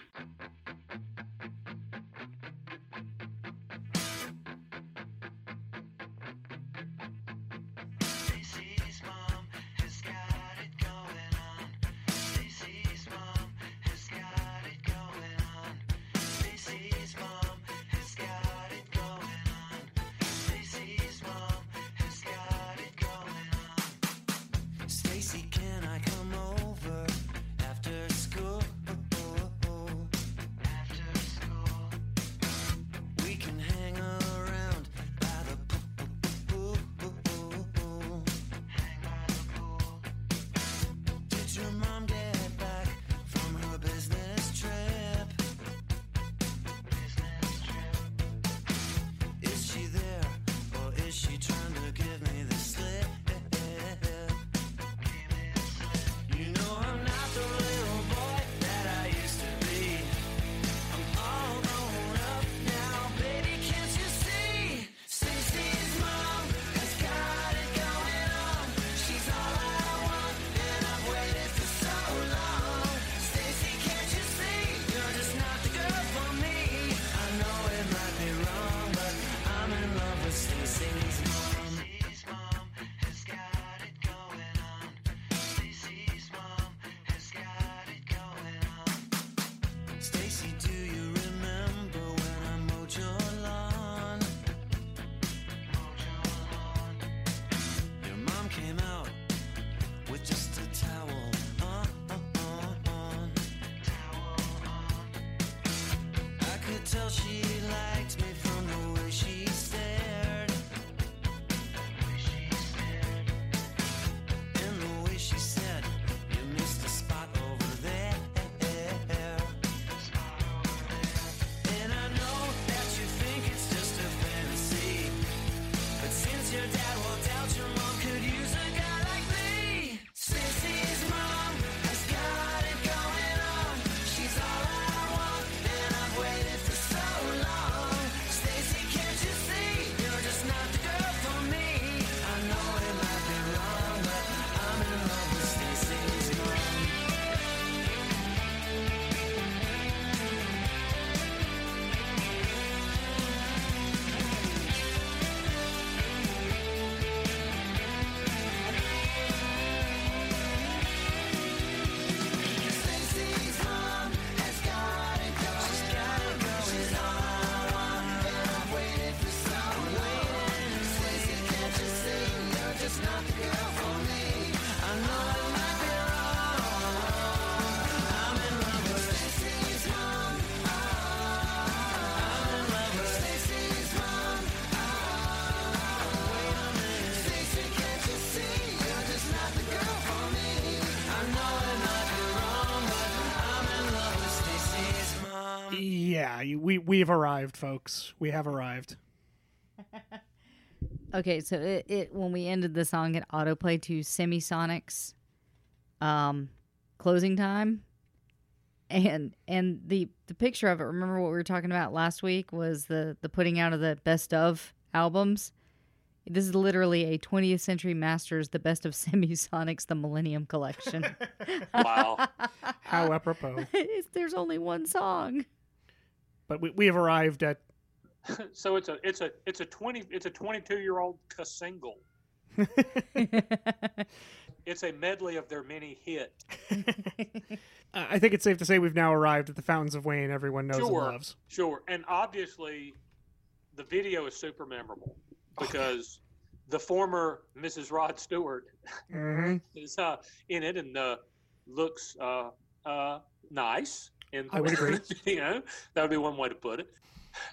you, we, we've arrived, folks. We have arrived. <laughs> Okay, so it, it when we ended the song, it autoplayed to Semisonic's, um, closing time, and and the the picture of it. Remember what we were talking about last week was the the putting out of the best of albums. This is literally a 20th Century Masters, the best of <laughs> Semisonics, the Millennium Collection. <laughs> Wow. How apropos. It's- There's only one song. But we, we have arrived at <laughs> so it's a it's a it's a twenty it's a twenty two year old single. <laughs> It's a medley of their many hit. <laughs> I think it's safe to say we've now arrived at the Fountains of Wayne everyone knows and Sure, loves. sure, and obviously, the video is super memorable because the former Mrs. Rod Stewart Mhm. is uh, in it and uh, looks uh, uh, nice. And I would agree. <laughs> you know, that would be one way to put it.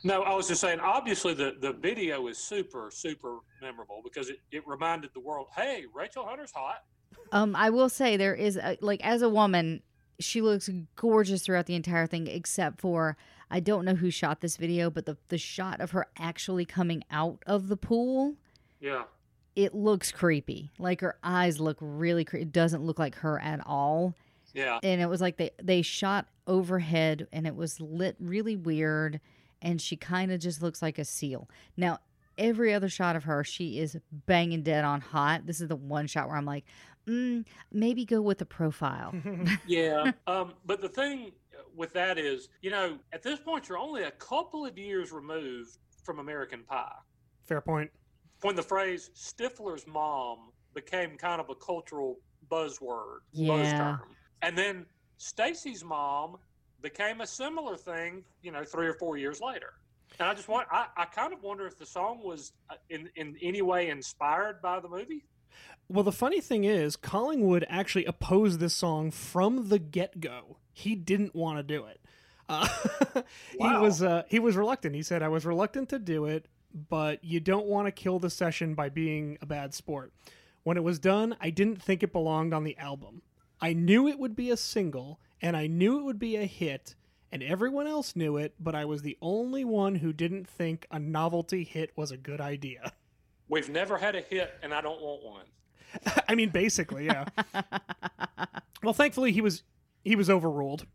No, I was just saying. Obviously, the, the video is super super memorable because it, it reminded the world, hey, Rachel Hunter's hot. Um, I will say there is a, like as a woman, she looks gorgeous throughout the entire thing, except for I don't know who shot this video, but the the shot of her actually coming out of the pool, Yeah, it looks creepy. Like her eyes look really creepy. It doesn't look like her at all. Yeah. And it was like they they shot overhead, and it was lit really weird, and she kind of just looks like a seal. Now. Every other shot of her, she is banging dead on hot. This is the one shot where I'm like, mm, maybe go with a profile. <laughs> Yeah. <laughs> um, but the thing with that is, you know, at this point, you're only a couple of years removed from American Pie Fair point. when the phrase Stifler's mom became kind of a cultural buzzword, buzz Yeah. term. And then Stacy's mom became a similar thing, you know, three or four years later. And I just want, I, I kind of wonder if the song was uh, in, in any way inspired by the movie. Well, the funny thing is, Collingwood actually opposed this song from the get go. He didn't want to do it. Uh, <laughs> He was uh, he was reluctant. He said, "I was reluctant to do it, but you don't want to kill the session by being a bad sport." When it was done, I didn't think it belonged on the album. I knew it would be a single, and I knew it would be a hit, and everyone else knew it, but I was the only one who didn't think a novelty hit was a good idea. We've never had a hit, and I don't want one. <laughs> I mean, basically, yeah. <laughs> well, thankfully, he was he was overruled.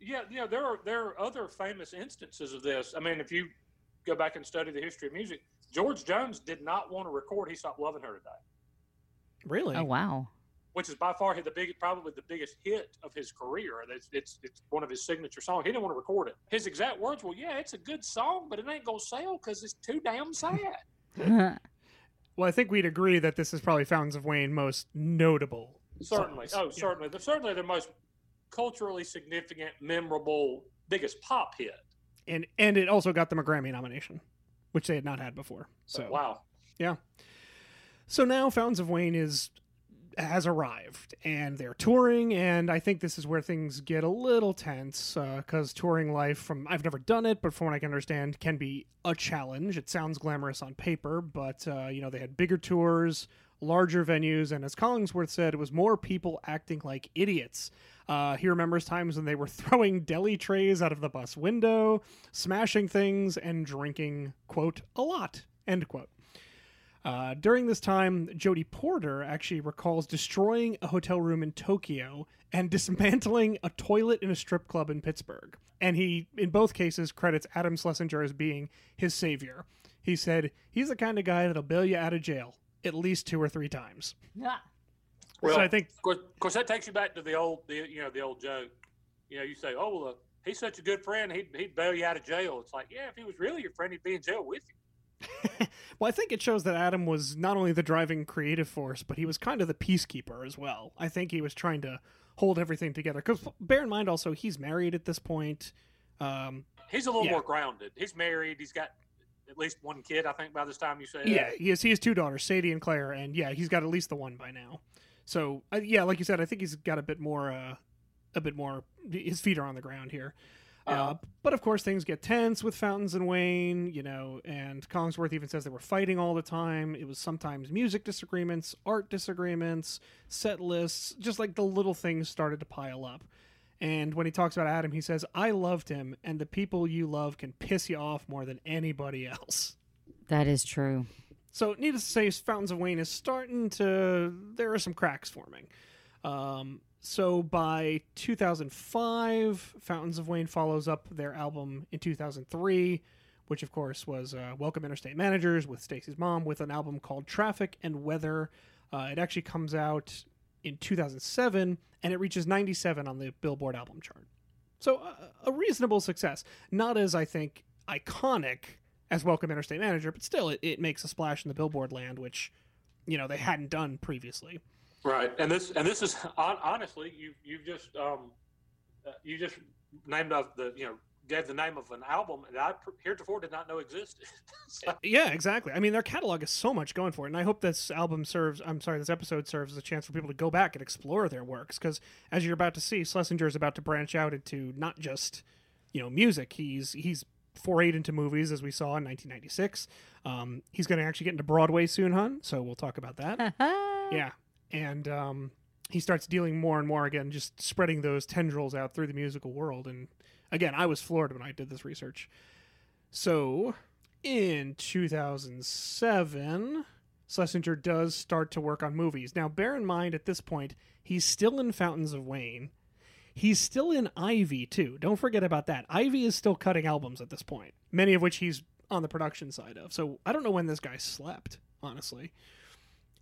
Yeah, yeah, there are there are other famous instances of this. I mean, if you go back and study the history of music, George Jones did not want to record "He Stopped Loving Her Today," Really? oh wow. Which is by far the big, probably the biggest hit of his career. It's, it's it's one of his signature songs. He didn't want to record it. His exact words were, "Yeah, it's a good song, but it ain't gonna sell because it's too damn sad." <laughs> Well, I think we'd agree that this is probably Fountains of Wayne most notable. certainly, songs. oh, Yeah. certainly, the certainly the most culturally significant, memorable, biggest pop hit. and and it also got them a Grammy nomination, which they had not had before. So wow. yeah. So now Fountains of Wayne is has arrived and they're touring and I think this is where things get a little tense because touring life from I've never done it but from what I can understand can be a challenge. It sounds glamorous on paper but uh, you know they had bigger tours, larger venues and as Collingsworth said it was more people acting like idiots. Uh, he remembers times when they were <laughs> throwing deli trays out of the bus window, smashing things, and drinking, quote, a lot, end quote. Uh, during this time, Jody Porter actually recalls destroying a hotel room in Tokyo and <laughs> dismantling a toilet in a strip club in Pittsburgh. And he, in both cases, credits Adam Schlesinger as being his savior. He said, He's the kind of guy that'll bail you out of jail at least two or three times. Yeah. Well, so I think, Of course, of course, that takes you back to the old, the, you know, the old joke. You know, you say, "Oh, well, uh, he's such a good friend. He'd he'd bail you out of jail." It's like, yeah, if he was really your friend, he'd be in jail with you. <laughs> well, I think it shows that Adam was not only the driving creative force, but he was kind of the peacekeeper as well. I think he was trying to hold everything together. Because bear in mind, also, he's married at this point. Um, He's a little Yeah. more grounded. He's married. He's got at least one kid. I think by this time you said. Yeah, he has he has two daughters, Sadie and Claire, and yeah, he's got at least the one by now. So uh, yeah, like you said, I think he's got a bit more, uh, a bit more. His feet are on the ground here. Uh, but of course, things get tense with Fountains and Wayne, you know, and Collingsworth even says they were fighting all the time. It was sometimes music disagreements, art disagreements, set lists, just like the little things started to pile up. And when he talks about Adam, he says, I loved him, and the people you love can piss you off more than anybody else. That is true. So, needless to say, Fountains of Wayne is starting to. There are some cracks forming. Um, so, by 2005, Fountains of Wayne follows up their album in 2003, which, of course, was uh, Welcome Interstate Managers with Stacy's mom, with an album called Traffic and Weather. Uh, it actually comes out in 2007, and it reaches 97 on the Billboard album chart. So, uh, a reasonable success. Not as, I think, iconic as Welcome Interstate Manager, but still, it, it makes a splash in the Billboard land, which, you know, they hadn't done previously. Right, and this and this is honestly, you you've just um, uh, you just named off the you know gave the name of an album that I pr- heretofore did not know existed. <laughs> So- Yeah, exactly. I mean, their catalog is so much going for it, and I hope this album serves. I'm sorry, this episode serves as a chance for people to go back and explore their works, because as you're about to see, Schlesinger is about to branch out into not just you know music. He's he's forayed into movies, as we saw in 1996. Um, he's going to actually get into Broadway soon, hun. So we'll talk about that. yeah, and um, he starts dealing more and more again, just spreading those tendrils out through the musical world. And again, I was floored when I did this research. So in 2007, Schlesinger does start to work on movies. Now, bear in mind at this point, he's still in Fountains of Wayne. He's still in Ivy, too. Don't forget about that. Ivy is still cutting albums at this point, many of which he's on the production side of. So I don't know when this guy slept, honestly.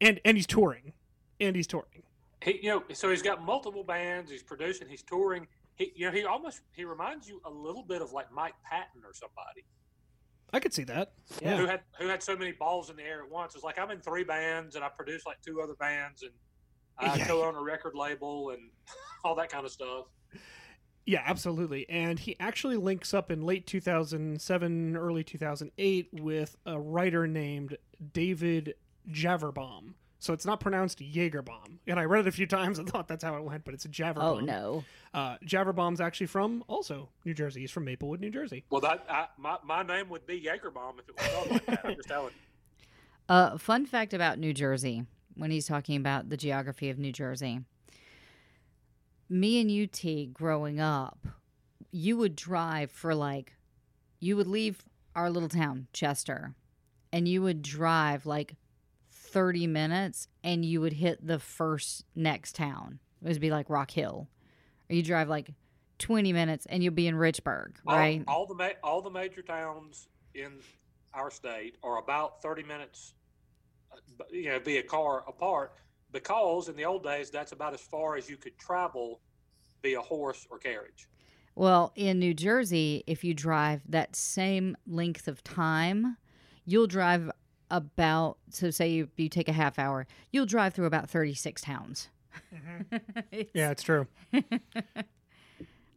And and he's touring. And he's touring. he, you know, so he's got multiple bands. He's producing. He's touring. He, you know, he almost he reminds you a little bit of like Mike Patton or somebody I could see that. Yeah. Who had who had so many balls in the air at once. It's like I'm in three bands and I produce like two other bands and I Yeah. co-own a record label and <laughs> all that kind of stuff. Yeah, absolutely. And he actually links up in late 2007, early 2008 with a writer named David Javerbaum. So it's not pronounced Jagerbaum. And I read it a few times and <laughs> thought that's how it went, but it's a Javerbaum. Oh no. Uh, Javerbaum's actually from also New Jersey. He's from Maplewood, New Jersey. Well, that I, my my name would be Jagerbomb if it was spelled like that. I'm just telling you. <laughs> Uh, fun fact about New Jersey when he's talking about the geography of New Jersey. Me and you, T, growing up, you would drive for like, you would leave our little town, Chester, and you would drive like 30 minutes and you would hit the first next town. It would be like Rock Hill. Or you drive like 20 minutes and you'll be in Richburg, right? All, the ma- all the major towns in our state are about 30 minutes, uh, you know, via car apart because in the old days that's about as far as you could travel via horse or carriage. Well, in New Jersey, if you drive that same length of time, you'll drive about, so say you, you take a half hour, you'll drive through about 36 towns. It's- <laughs> Yeah, it's true.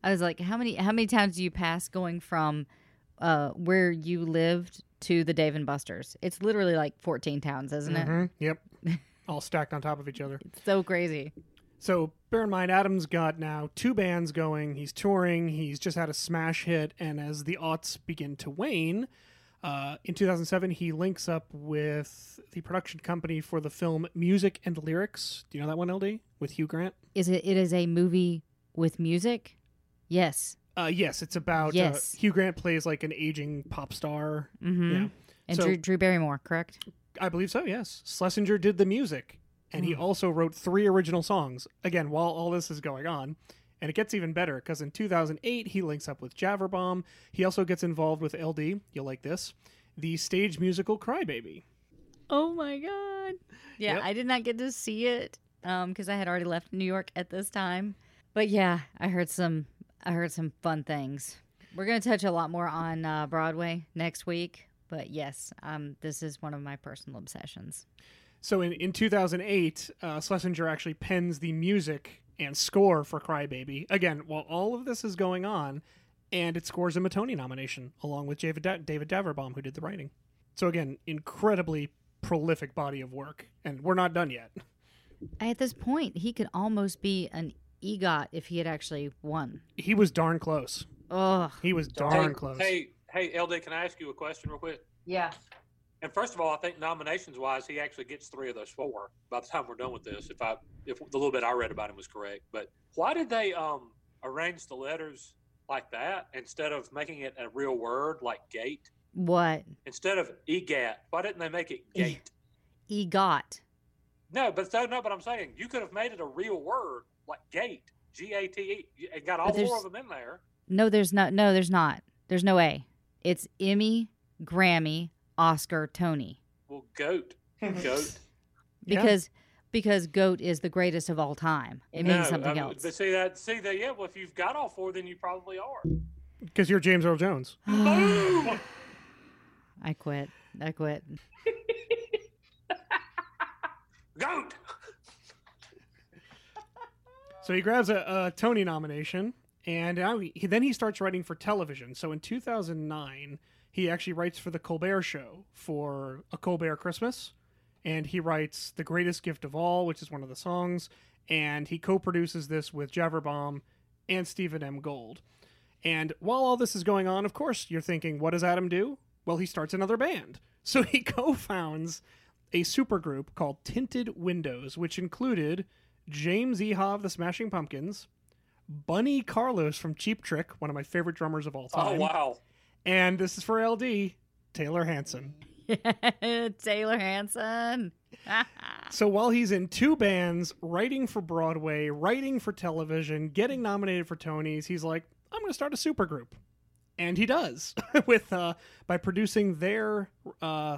I was like, how many how many towns do you pass going from uh, where you lived to the Dave and Buster's? It's literally like 14 towns, isn't it? Mhm. Yep. <laughs> All stacked on top of each other. It's so crazy. So bear in mind, Adam's got now two bands going. He's touring. He's just had a smash hit, and as the aughts begin to wane, uh, in 2007 he links up with the production company for the film Music and Lyrics. Do you know that one, LD? With Hugh Grant. Is it it is a movie with music? Yes. Uh, yes, it's about Yes. Uh, Hugh Grant plays like an aging pop star. Mm-hmm. Yeah, And So- Drew, Drew Barrymore, correct? I believe so. Yes, Schlesinger did the music, and Hmm. he also wrote three original songs. Again, while all this is going on, and it gets even better because in 2008 he links up with Javerbaum. He also gets involved with LD. You'll like this, the stage musical Crybaby. Oh my god. Yeah, Yep. I did not get to see it um because I had already left New York at this time. But yeah, I heard some I heard some fun things. We're going to touch a lot more on uh, Broadway next week, but yes, um this is one of my personal obsessions. So in, in 2008, uh, Schlesinger actually pens the music and score for Crybaby. Again, while all of this is going on, and it scores him a Tony nomination along with David, da- David Daverbaum, who did the writing. So again, incredibly prolific body of work, and we're not done yet. At this point, he could almost be an EGOT if he had actually won. He was darn close. Ugh. He was darn hey, close. Hey, hey, LD, can I ask you a question real quick? Yeah. And first of all, I think nominations wise, he actually gets three of those four by the time we're done with this. If I, if the little bit I read about him was correct, but why did they um arrange the letters like that instead of making it a real word like gate? What? Instead of egat, why didn't they make it E- gate? EGOT. no, but so no, but I'm saying you could have made it a real word like gate, G A T E, and got all four of them in there. No, there's not. No, there's not. There's no A. It's Emmy, Grammy, Oscar, Tony. Well, goat, goat. Yeah. <laughs> <laughs> Because because goat is the greatest of all time. It means No, something I mean, else. But see that, see that, yeah. Well, if you've got all four, then you probably are. Because you're James Earl Jones. <gasps> Boom! I quit. I quit. <laughs> Goat. So he grabs a, a Tony nomination, And he, then he starts writing for television. So in 2009, he actually writes for The Colbert Show for A Colbert Christmas. And he writes The Greatest Gift of All, which is one of the songs. And he co produces this with Javerbaum and Stephen M. Gold. And while all this is going on, of course, you're thinking, what does Adam do? Well, he starts another band. <laughs> So he co founds a supergroup called Tinted Windows, which included James Iha of the Smashing Pumpkins, Bunny Carlos from Cheap Trick, one of my favorite drummers of all time. Oh wow! And this is for LD, Taylor Hanson. <laughs> Taylor Hanson. <laughs> So while he's in two bands, writing for Broadway, writing for television, getting nominated for Tonys, he's like, I'm going to start a supergroup. And he does <laughs> with uh, by producing their uh,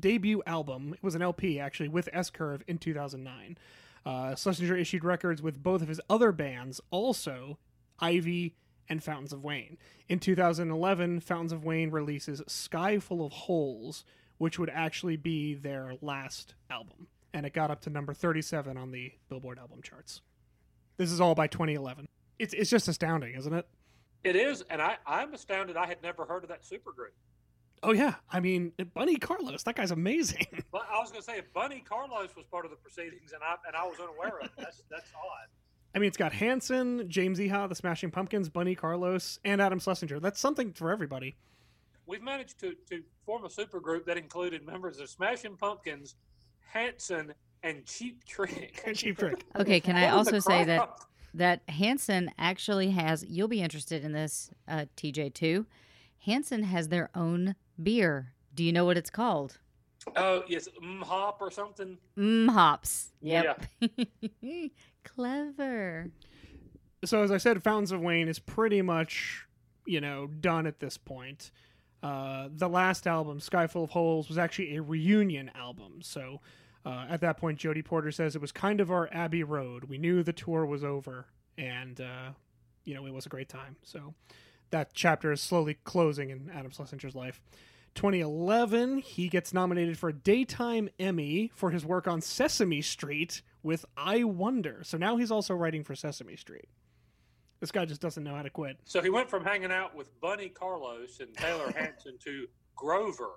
debut album. It was an LP actually with S Curve in 2009. Uh, Schlesinger issued records with both of his other bands, also Ivy and Fountains of Wayne. In 2011, Fountains of Wayne releases Sky Full of Holes, which would actually be their last album. And it got up to number 37 on the Billboard album charts. This is all by 2011. It's, it's just astounding, isn't it? It is, and I, I'm astounded. I had never heard of that supergroup. Oh, yeah. I mean, Bunny Carlos, that guy's amazing. <laughs> But I was going to say, if Bunny Carlos was part of the proceedings, and I and I was unaware of it, that's that's odd. I mean, it's got Hanson, James Iha, the Smashing Pumpkins, Bunny Carlos, and Adam Schlesinger. That's something for everybody. We've managed to to form a supergroup that included members of Smashing Pumpkins, Hanson, and Cheap Trick. <laughs> Cheap Trick. <laughs> Okay, can I also the say that that Hanson actually has? You'll be interested in this, uh, TJ2. Hanson has their own beer. Do you know what it's called? Oh yes, mm, hop or something. Mmm hops. Yep. <laughs> Clever. so as I said, Fountains of Wayne is pretty much, you know, done at this point. Uh, the last album, Sky Full of Holes, was actually a reunion album. So uh, at that point, Jody Porter says it was kind of our Abbey Road. We knew the tour was over, and uh, you know it was a great time. So that chapter is slowly closing in Adam Schlesinger's life. 2011, he gets nominated for a Daytime Emmy for his work on Sesame Street with I Wonder. So now he's also writing for Sesame Street. This guy just doesn't know how to quit. So he went from hanging out with Bunny Carlos and Taylor <laughs> Hanson to Grover.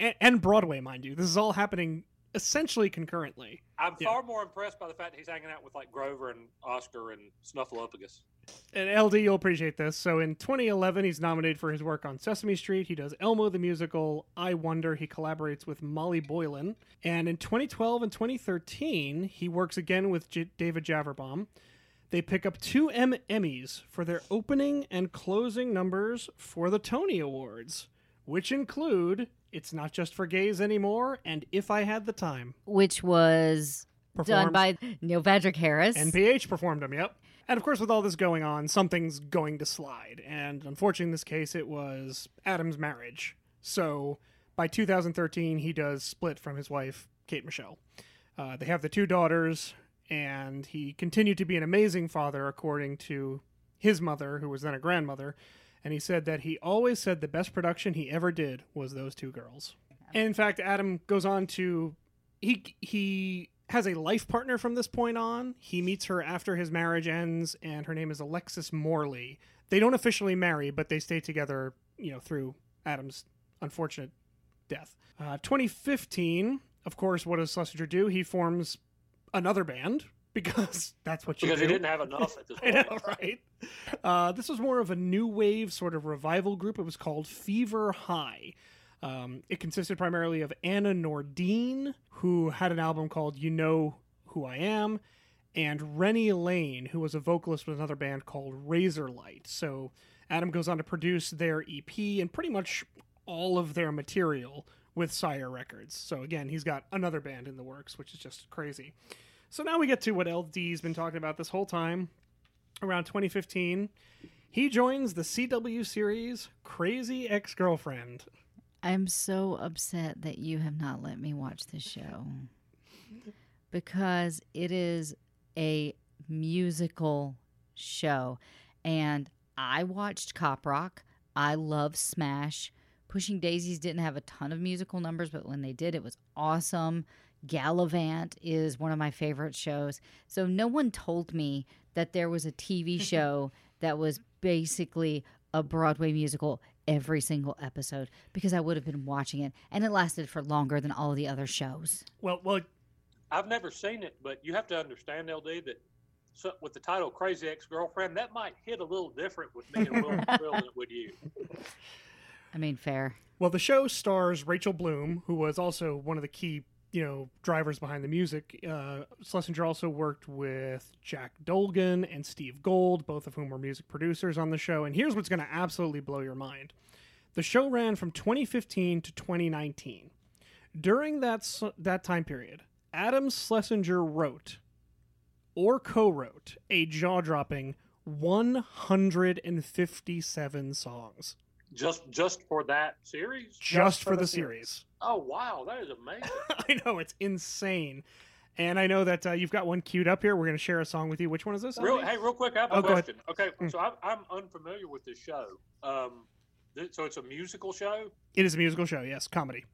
And, and Broadway, mind you. This is all happening essentially concurrently. I'm Yeah. far more impressed by the fact that he's hanging out with like Grover and Oscar and Snuffleupagus. And LD, you'll appreciate this. So in 2011, he's nominated for his work on Sesame Street. He does Elmo the Musical, I Wonder. He collaborates with Molly Boylan. And in 2012 and 2013, he works again with J- David Javerbaum. They pick up two M- Emmys for their opening and closing numbers for the Tony Awards, which include It's Not Just for Gays Anymore and If I Had the Time. Which was done Performed- by Neil Patrick Harris. NPH performed them, yep. And of course, with all this going on, something's going to slide. And unfortunately, in this case, it was Adam's marriage. So by 2013, he does split from his wife, Kate Michelle. Uh, they have the two daughters, and he continued to be an amazing father, according to his mother, who was then a grandmother. And he said that he always said the best production he ever did was those two girls. And in fact, Adam goes on to he he has a life partner from this point on. He meets her after his marriage ends, and her name is Alexis Morley. They don't officially marry, but they stay together, you know, through Adam's unfortunate death. Uh, 2015, of course, what does Schlesinger do? He forms another band <laughs> because that's what you Because do. he didn't have enough at this <laughs> point. know, right? Uh, this was more of a new wave sort of revival group. It was called Fever High. Um, it consisted primarily of Anna Nordine, who had an album called You Know Who I Am, and Rennie Lane, who was a vocalist with another band called Razorlight. So Adam goes on to produce their EP and pretty much all of their material with Sire Records. So again, he's got another band in the works, which is just crazy. So now we get to what LD's been talking about this whole time. Around 2015, he joins the CW series Crazy Ex Girlfriend. I'm so upset that you have not let me watch this show because it is a musical show. And I watched Cop Rock. I love Smash. Pushing Daisies didn't have a ton of musical numbers, but when they did, it was awesome. Galavant is one of my favorite shows. So no one told me that there was a TV <laughs> show that was basically a Broadway musical every single episode because I would have been watching it and it lasted for longer than all the other shows. Well, well, I've never seen it, but you have to understand, LD, that so, with the title "Crazy Ex-Girlfriend," that might hit a little different with me and Will <laughs> Will than it would you. I mean, fair. Well, the show stars Rachel Bloom, who was also one of the key, you know, drivers behind the music. Uh, Schlesinger also worked with Jack Dolgen and Steve Gold, both of whom were music producers on the show. And here's what's going to absolutely blow your mind: the show ran from 2015 to 2019. During that that time period, Adam Schlesinger wrote or co-wrote a jaw-dropping 157 songs Just just for that series? just, for, the series. Oh wow, that is amazing. <laughs> I know it's insane, and I know that uh, you've got one queued up here. We're going to share a song with you. Which one is this? real, hey, real quick, I have a Oh, ahead. question. Okay, so I'm, I'm unfamiliar with this show. Um, th- so it's a musical show. It is a musical show. Yes, comedy.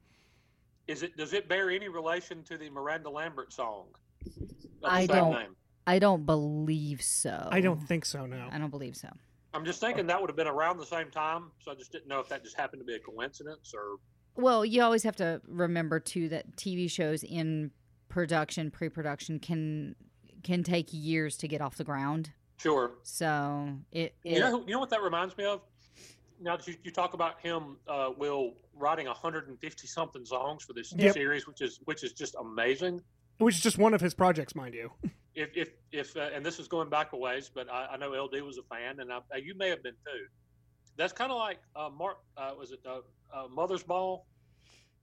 Is it? Does it bear any relation to the Miranda Lambert song? Of the I same don't- Name? I don't believe so. I don't think so. No. I don't believe so. I'm just thinking that would have been around the same time, so I just didn't know if that just happened to be a coincidence or. Well, you always have to remember too that TV shows in production, pre-production can can take years to get off the ground. Sure. So it, it You know, you know what that reminds me of? Now that you, you talk about him, uh, Will writing 150 something songs for this Yep. series, which is which is just amazing. Which is just one of his projects, mind you. <laughs> If if if uh, and this is going back a ways, but I, I know LD was a fan, and I, uh, you may have been too. That's kind of like uh, Mark. Uh, was it uh, uh, Mothersbaugh?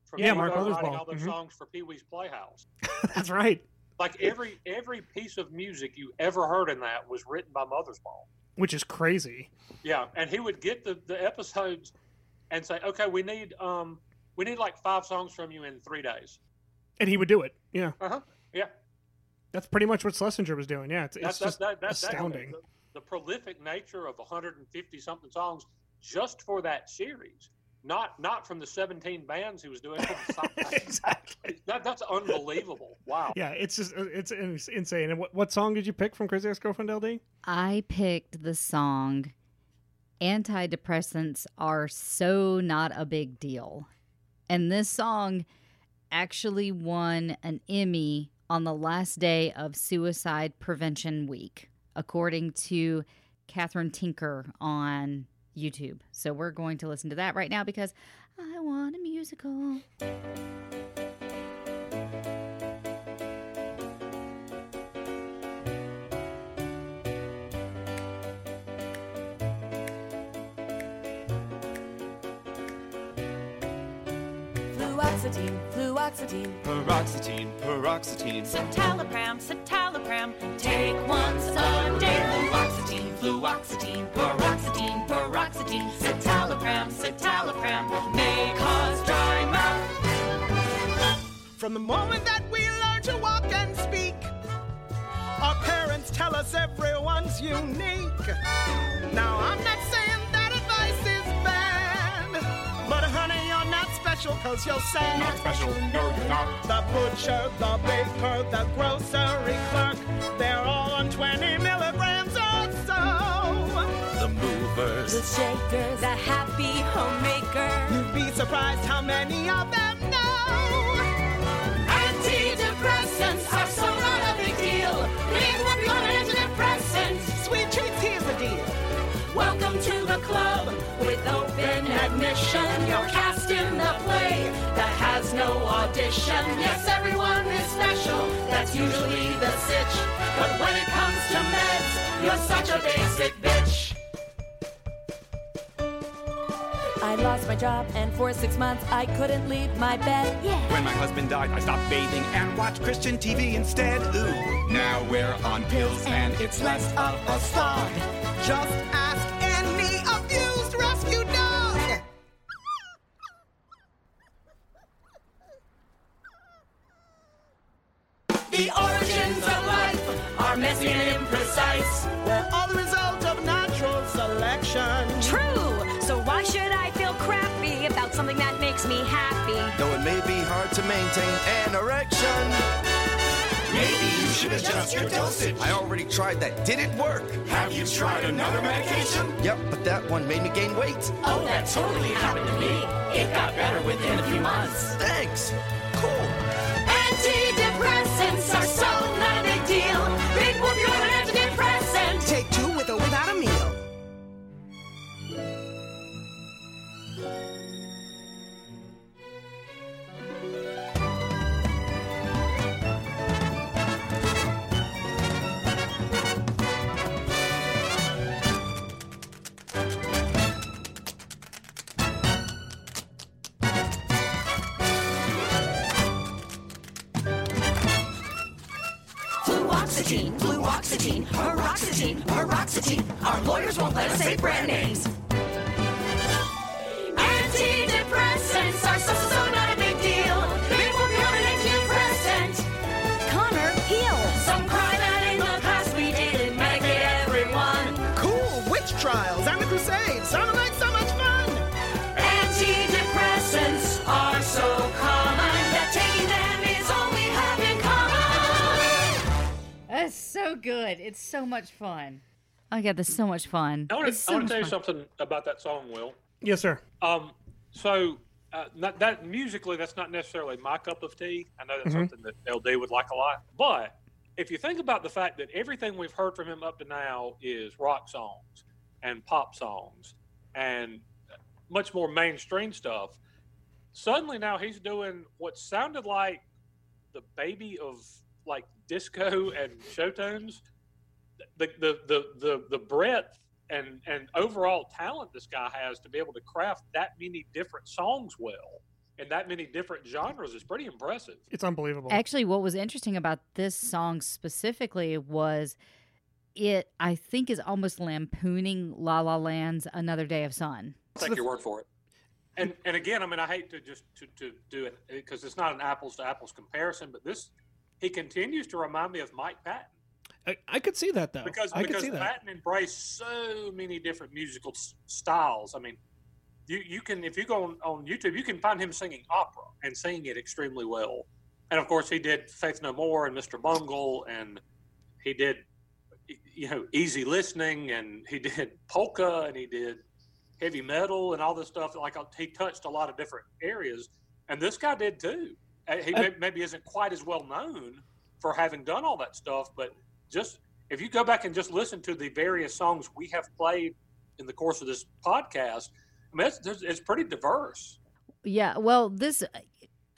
From Yeah, Mark Mother's writing Ball. all those Mhm. songs for Pee Wee's Playhouse. <laughs> That's right. Like every every piece of music you ever heard in that was written by Mothersbaugh. Which is crazy. Yeah, and he would get the, the episodes and say, "Okay, we need um we need like five songs from you in three days." And he would do it. Yeah. Uh huh. Yeah, That's pretty much what Schlesinger was doing. Yeah. It's, it's that's just that's that, that's that- astounding. the, the prolific nature of 150 something songs just for that series, not not from the 17 bands he was doing. For the song. exactly. that, that's unbelievable. Wow. Yeah, it's just it's, it's insane. And what, what song did you pick from Crazy Ex Girlfriend LD? I picked the song Antidepressants Are So Not a Big Deal. And this song actually won an Emmy on the last day of Suicide Prevention Week, according to Catherine Tinker on YouTube. So we're going to listen to that right now because I want a musical. Fluoxetine, fluoxetine, Paroxetine, paroxetine. citalopram, citalopram. Take once a day. Fluoxetine, fluoxetine, paroxetine, paroxetine, citalopram, citalopram. May cause dry mouth. From the moment that we learn to walk and speak, our parents tell us everyone's unique. Now, I'm not saying special because you're sad. Not special, no, you're not. The butcher, the baker, the grocery clerk, they're all on 20 milligrams or so. The movers. The shakers, the happy homemaker. You'd be surprised how many of them know. Welcome to the club with open admission. You're cast in the play that has no audition. Yes, everyone is special. That's usually the sitch. But when it comes to meds, you're such a basic bitch. I lost my job, and for six months I couldn't leave my bed. Yeah. When my husband died, I stopped bathing and watched Christian TV instead. Ooh, now we're on pills and it's less of a slog. Just The origins of life are messy and imprecise. We're all the result of natural selection. True. So why should I feel crappy about something that makes me happy? though it may be hard to maintain an erection. Maybe you should adjust your dosage. I already tried that. Did it work? Have you tried another medication? Yep, but that one made me gain weight. Oh, that totally happened to me. It got better within a few months. Thanks. Cool. Antidepressants Fluoxetine, fluoxetine, paroxetine, paroxetine. Our lawyers won't let us say brand names. So good. It's so much fun. Oh my god, this is so much fun. I want It's to so I want to tell you fun. something about that song, Will. Yes, sir. Um, so uh, not, that musically, that's not necessarily my cup of tea. I know that's Mhm. something that LD would like a lot. But if you think about the fact that everything we've heard from him up to now is rock songs and pop songs and much more mainstream stuff, suddenly now he's doing what sounded like the baby of like disco and show tunes. The the the the, the breadth and and overall talent this guy has to be able to craft that many different songs well and that many different genres is pretty impressive. It's unbelievable. Actually, what was interesting about this song specifically was it, I think, is almost lampooning La La Land's Another Day of Sun. I'll Take your word for it. And and again, I mean, I hate to just to, to do it because it's not an apples to apples comparison, but this he continues to remind me of Mike Patton I, I could see that though. because I because. Patton embraced so many different musical s- styles. I mean, you you can if you go on, on YouTube, you can find him singing opera and singing it extremely well. And of course, he did Faith No More and Mr. Bungle, and he did you know easy listening, and he did polka, and he did heavy metal, and all this stuff. Like uh, he touched a lot of different areas, and this guy did too. Uh, He may, maybe isn't quite as well known for having done all that stuff, but just if you go back and just listen to the various songs we have played in the course of this podcast, I mean, it's, it's pretty diverse. Yeah, well, this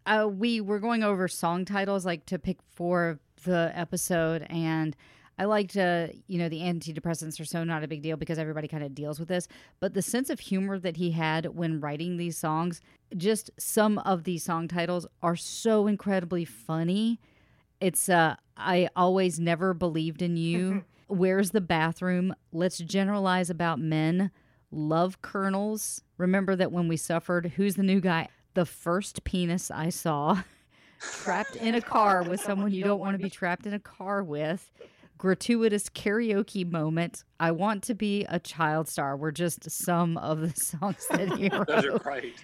uh, we were going over song titles like to pick for the episode, and I liked uh, you know the antidepressants are so not a big deal because everybody kind of deals with this, but the sense of humor that he had when writing these songs, just some of these song titles are so incredibly funny. It's uh, I always never believed in you. <laughs> Where's the bathroom? Let's generalize about men. Love kernels. Remember that when we suffered, who's the new guy? The first penis I saw. <laughs> trapped in a car with someone you don't want to be <laughs> trapped in a car with. Gratuitous karaoke moment. I want to be a child star. Were just some of the <laughs> songs that he wrote. <laughs> Those are great.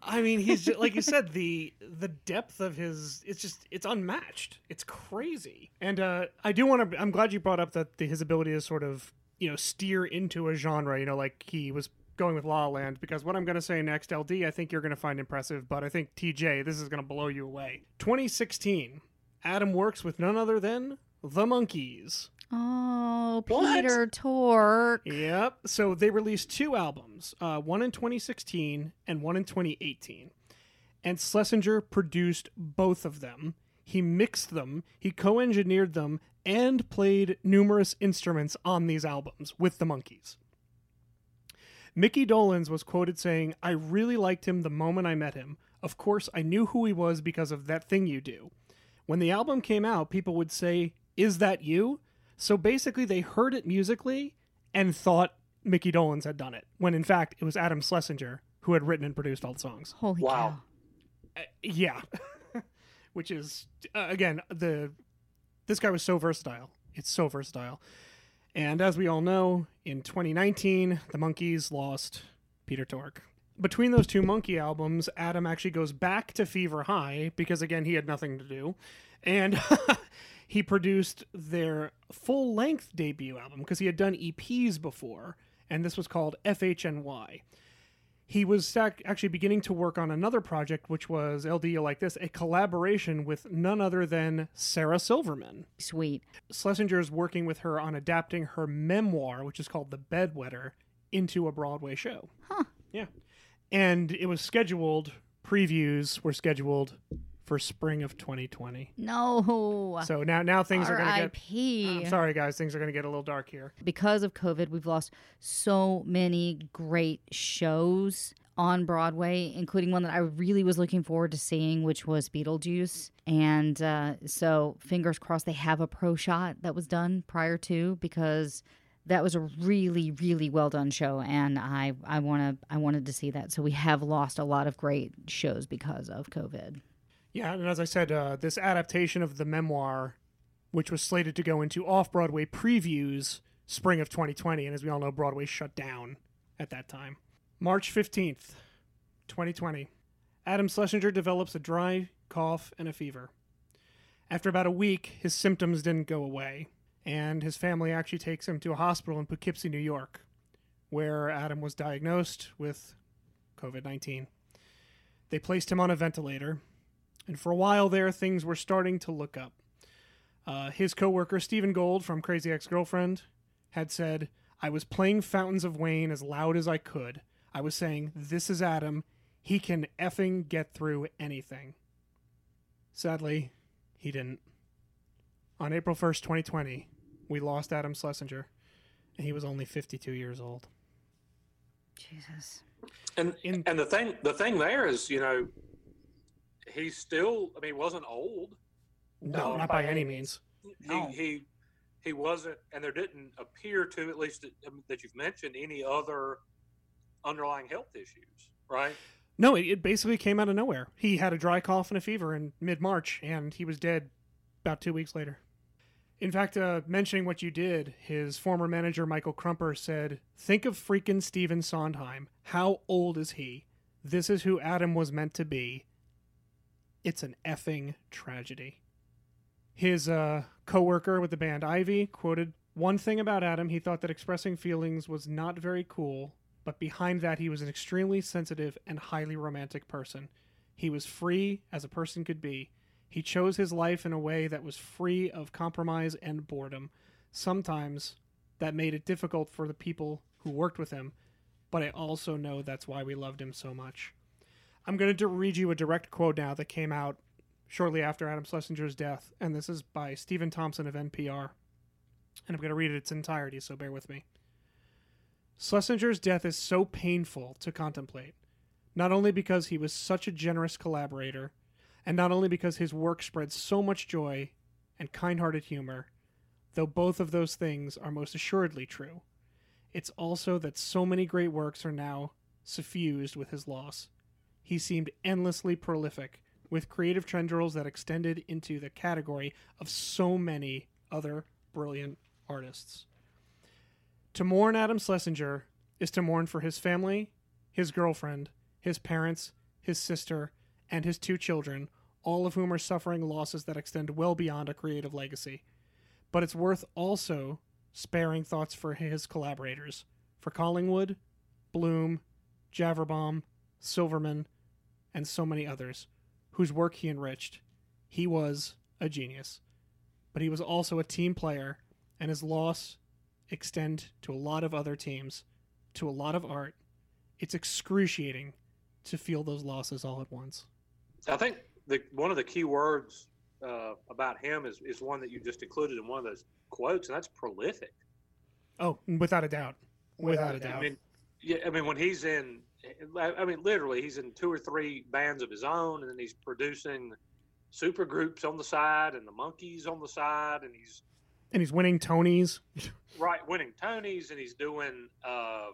I mean, he's just, like you said, the the depth of his it's just it's unmatched. It's crazy. And uh, I do want to. I'm glad you brought up that the, his ability to sort of you know steer into a genre. You know, like he was going with La La Land. Because what I'm going to say next, LD, I think you're going to find impressive. But I think TJ, this is going to blow you away. 2016, Adam works with none other than the Monkees. Oh, Peter Tork. Yep. So they released two albums, uh, one in 2016 and one in 2018. And Schlesinger produced both of them. He mixed them, he co engineered them, and played numerous instruments on these albums with the Monkees. Micky Dolenz was quoted saying, I really liked him the moment I met him. Of course, I knew who he was because of that thing you do. When the album came out, people would say, Is that you? So basically, they heard it musically and thought Micky Dolenz had done it, when in fact, it was Adam Schlesinger who had written and produced all the songs. Holy Wow. Uh, yeah. <laughs> Which is, uh, again, the this guy was so versatile. It's so versatile. And as we all know, in 2019, the Monkees lost Peter Tork. between those two Monkee albums, Adam actually goes back to Fever High because again he had nothing to do, and <laughs> he produced their full length debut album because he had done EPs before, and this was called FHNY. He was actually beginning to work on another project, which was LD Like This, a collaboration with none other than Sarah Silverman. Sweet. Schlesinger is working with her on adapting her memoir, which is called The Bedwetter, into a Broadway show. Huh. Yeah. And it was scheduled, previews were scheduled for spring of 2020. No. So now now things are going to get. I'm sorry guys, things are going to get a little dark here. because of COVID, we've lost so many great shows on Broadway, including one that I really was looking forward to seeing, which was Beetlejuice. And uh, so, fingers crossed, they have a pro shot that was done prior to because that was a really, really well done show, and I I want to I wanted to see that. So we have lost a lot of great shows because of COVID. Yeah, and as I said, uh, this adaptation of the memoir, which was slated to go into off Broadway previews spring of 2020, and as we all know, Broadway shut down at that time. March 15th, 2020. Adam Schlesinger develops a dry cough and a fever. After about a week, his symptoms didn't go away, and his family actually takes him to a hospital in Poughkeepsie, New York, where Adam was diagnosed with COVID 19. They placed him on a ventilator, and for a while there, things were starting to look up. Uh, his coworker, Stephen Gold from Crazy Ex Girlfriend, had said, I was playing Fountains of Wayne as loud as I could. I was saying, This is Adam. He can effing get through anything. Sadly, he didn't. On April 1st, 2020, we lost Adam Schlesinger, and he was only 52 years old. Jesus. And In- and the thing the thing there is, you know, he's still. I mean, he wasn't old. No, No, not by any means. He he he wasn't, and there didn't appear to, at least that, um, that you've mentioned, any other underlying health issues, right? No, it, it basically came out of nowhere. He had a dry cough and a fever in mid March, and he was dead about two weeks later. In fact, uh, mentioning what you did, his former manager Michael Crumper said, Think of freaking Stephen Sondheim. How old is he? This is who Adam was meant to be. It's an effing tragedy. His uh, co worker with the band Ivy quoted one thing about Adam he thought that expressing feelings was not very cool, but behind that, he was an extremely sensitive and highly romantic person. He was free as a person could be. He chose his life in a way that was free of compromise and boredom. Sometimes that made it difficult for the people who worked with him, but I also know that's why we loved him so much. I'm going to read you a direct quote now that came out shortly after Adam Schlesinger's death, and this is by Stephen Thompson of NPR. And I'm going to read it its entirety, so bear with me. Schlesinger's death is so painful to contemplate, not only because he was such a generous collaborator, and not only because his work spread so much joy and kind hearted humor, though both of those things are most assuredly true, it's also that so many great works are now suffused with his loss. He seemed endlessly prolific, with creative tendrils that extended into the category of so many other brilliant artists. To mourn Adam Schlesinger is to mourn for his family, his girlfriend, his parents, his sister, and his two children, all of whom are suffering losses that extend well beyond a creative legacy. But it's worth also sparing thoughts for his collaborators, for Collingwood, Bloom, Javerbaum, Silverman, and so many others, whose work he enriched. He was a genius, but he was also a team player, and his loss extend to a lot of other teams, to a lot of art. It's excruciating to feel those losses all at once. I think the one of the key words uh, about him is, is one that you just included in one of those quotes, and that's prolific. Oh, without a doubt. Without a doubt. I mean, yeah, I mean when he's in, I mean literally he's in two or three bands of his own, and then he's producing super groups on the side and the Monkees on the side, and he's and he's winning Tonys. <laughs> right winning Tonys, and he's doing, uh,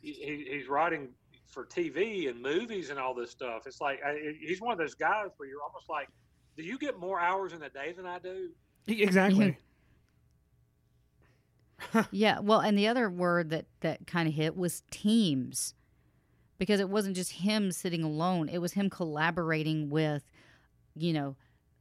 he, he's writing for TV and movies and all this stuff. It's like I, he's one of those guys where you're almost like, do you get more hours in a day than I do? Exactly. <laughs> yeah, well, and the other word that that kind of hit was teams, because it wasn't just him sitting alone, it was him collaborating with, you know,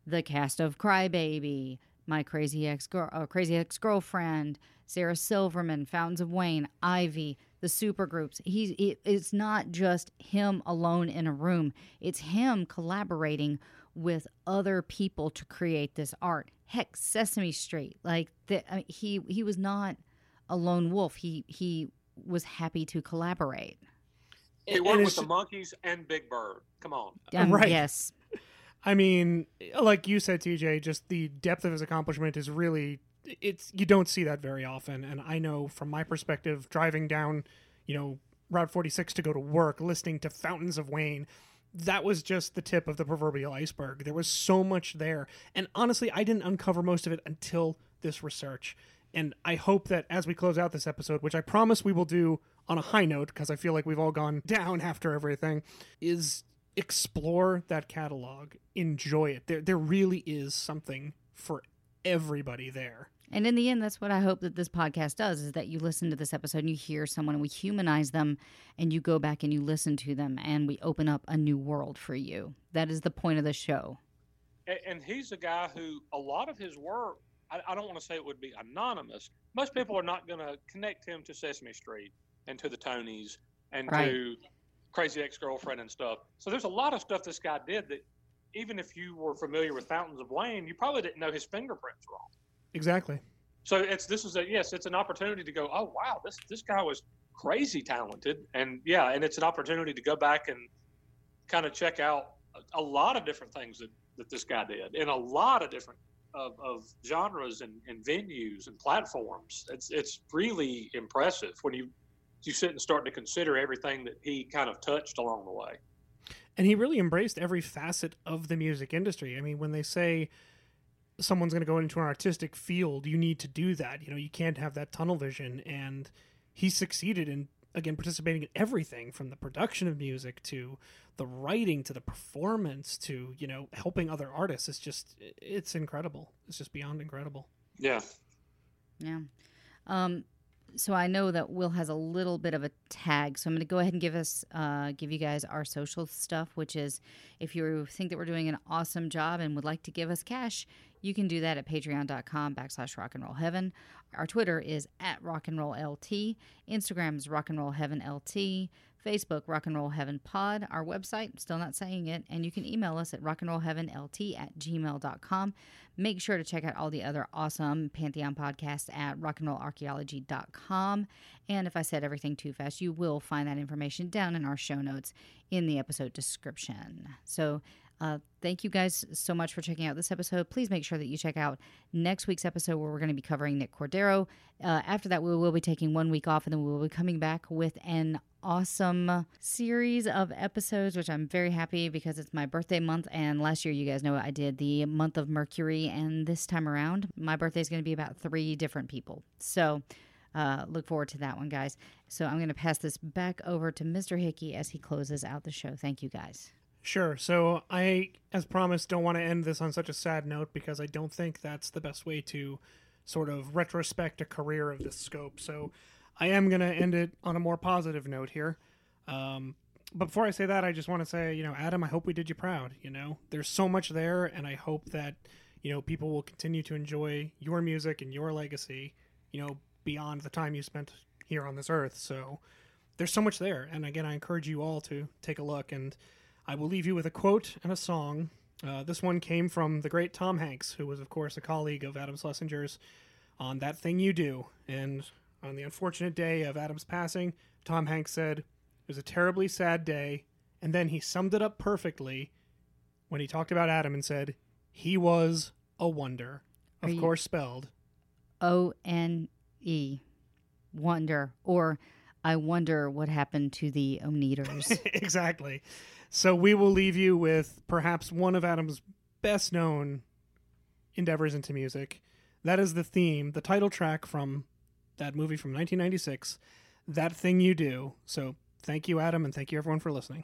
the cast of Crybaby, My Crazy Ex Girl, uh, Crazy Ex Girlfriend, Sarah Silverman, Fountains of Wayne, Ivy, the supergroups. He's it, it's not just him alone in a room. It's him collaborating with other people to create this art. Heck, Sesame Street, like the, I mean, he he was not a lone wolf. He he was happy to collaborate. He worked with the Monkees and Big Bird. Come on. Um, Right. Yes. I mean, like you said, TJ, just the depth of his accomplishment is really it's you don't see that very often. And I know from my perspective, driving down, you know, Route 46 to go to work, listening to Fountains of Wayne, that was just the tip of the proverbial iceberg. There was so much there. And honestly, I didn't uncover most of it until this research. And I hope that as we close out this episode, which I promise we will do on a high note, because I feel like we've all gone <laughs> down after everything, is explore that catalog, enjoy it. There, there really is something for everybody there. And in the end, that's what I hope that this podcast does is that you listen to this episode and you hear someone and we humanize them and you go back and you listen to them and we open up a new world for you. That is the point of the show. And, and he's a guy who a lot of his work, I, I don't want to say it would be anonymous. Most people are not going to connect him to Sesame Street and to the Tonys and Right. to Crazy Ex Girlfriend and stuff. So there's a lot of stuff this guy did that even if you were familiar with Fountains of Wayne, you probably didn't know his fingerprints were on. Exactly. So it's this is a yes, it's an opportunity to go. Oh wow, this this guy was crazy talented, and yeah, and it's an opportunity to go back and kind of check out a, a lot of different things that, that this guy did in a lot of different of, of genres and, and venues and platforms. It's it's really impressive when you you sit and start to consider everything that he kind of touched along the way. And he really embraced every facet of the music industry. I mean, when they say someone's going to go into an artistic field, you need to do that. You know, you can't have that tunnel vision. And he succeeded in, again, participating in everything from the production of music to the writing to the performance to, you know, helping other artists. It's just, it's incredible. It's just beyond incredible. Yeah. Yeah. Um, so I know that Will has a little bit of a tag, so I'm going to go ahead and give us, uh, give you guys our social stuff, which is if you think that we're doing an awesome job and would like to give us cash, you can do that at patreon.com backslash rock and roll heaven. Our Twitter is at rock and roll LT. Instagram is rock and roll heaven LT. Facebook, Rock and Roll Heaven Pod. Our website, still not saying it. And you can email us at rock and roll heaven LT at gmail.com. Make sure to check out all the other awesome Pantheon podcasts at rockandrollarchaeology.com. And if I said everything too fast, you will find that information down in our show notes in the episode description. So, uh, thank you guys so much for checking out this episode. Please make sure that you check out next week's episode where we're going to be covering Nick Cordero. Uh, after that, we will be taking one week off and then we will be coming back with an awesome series of episodes, which I'm very happy because it's my birthday month. And last year, you guys know I did the month of Mercury. And this time around, my birthday is going to be about three different people. So, uh, look forward to that one, guys. So I'm going to pass this back over to Mr. Hickey as he closes out the show. Thank you, guys. Sure. So I, as promised, don't want to end this on such a sad note because I don't think that's the best way to sort of retrospect a career of this scope. So I am going to end it on a more positive note here. Um, but before I say that, I just want to say, you know, Adam, I hope we did you proud. You know, there's so much there, and I hope that, you know, people will continue to enjoy your music and your legacy, you know, beyond the time you spent here on this earth. So there's so much there. And again, I encourage you all to take a look. And I will leave you with a quote and a song. Uh, this one came from the great Tom Hanks, who was, of course, a colleague of Adam Schlesinger's on That Thing You Do. And on the unfortunate day of Adam's passing, Tom Hanks said, It was a terribly sad day. And then he summed it up perfectly when he talked about Adam and said, He was a wonder. Are Of course, spelled. O N E, wonder, or I wonder what happened to the Oneders. <laughs> exactly. So we will leave you with perhaps one of Adam's best known endeavors into music. That is the theme, the title track from that movie from 1996, That Thing You Do. So thank you, Adam, and thank you, everyone, for listening.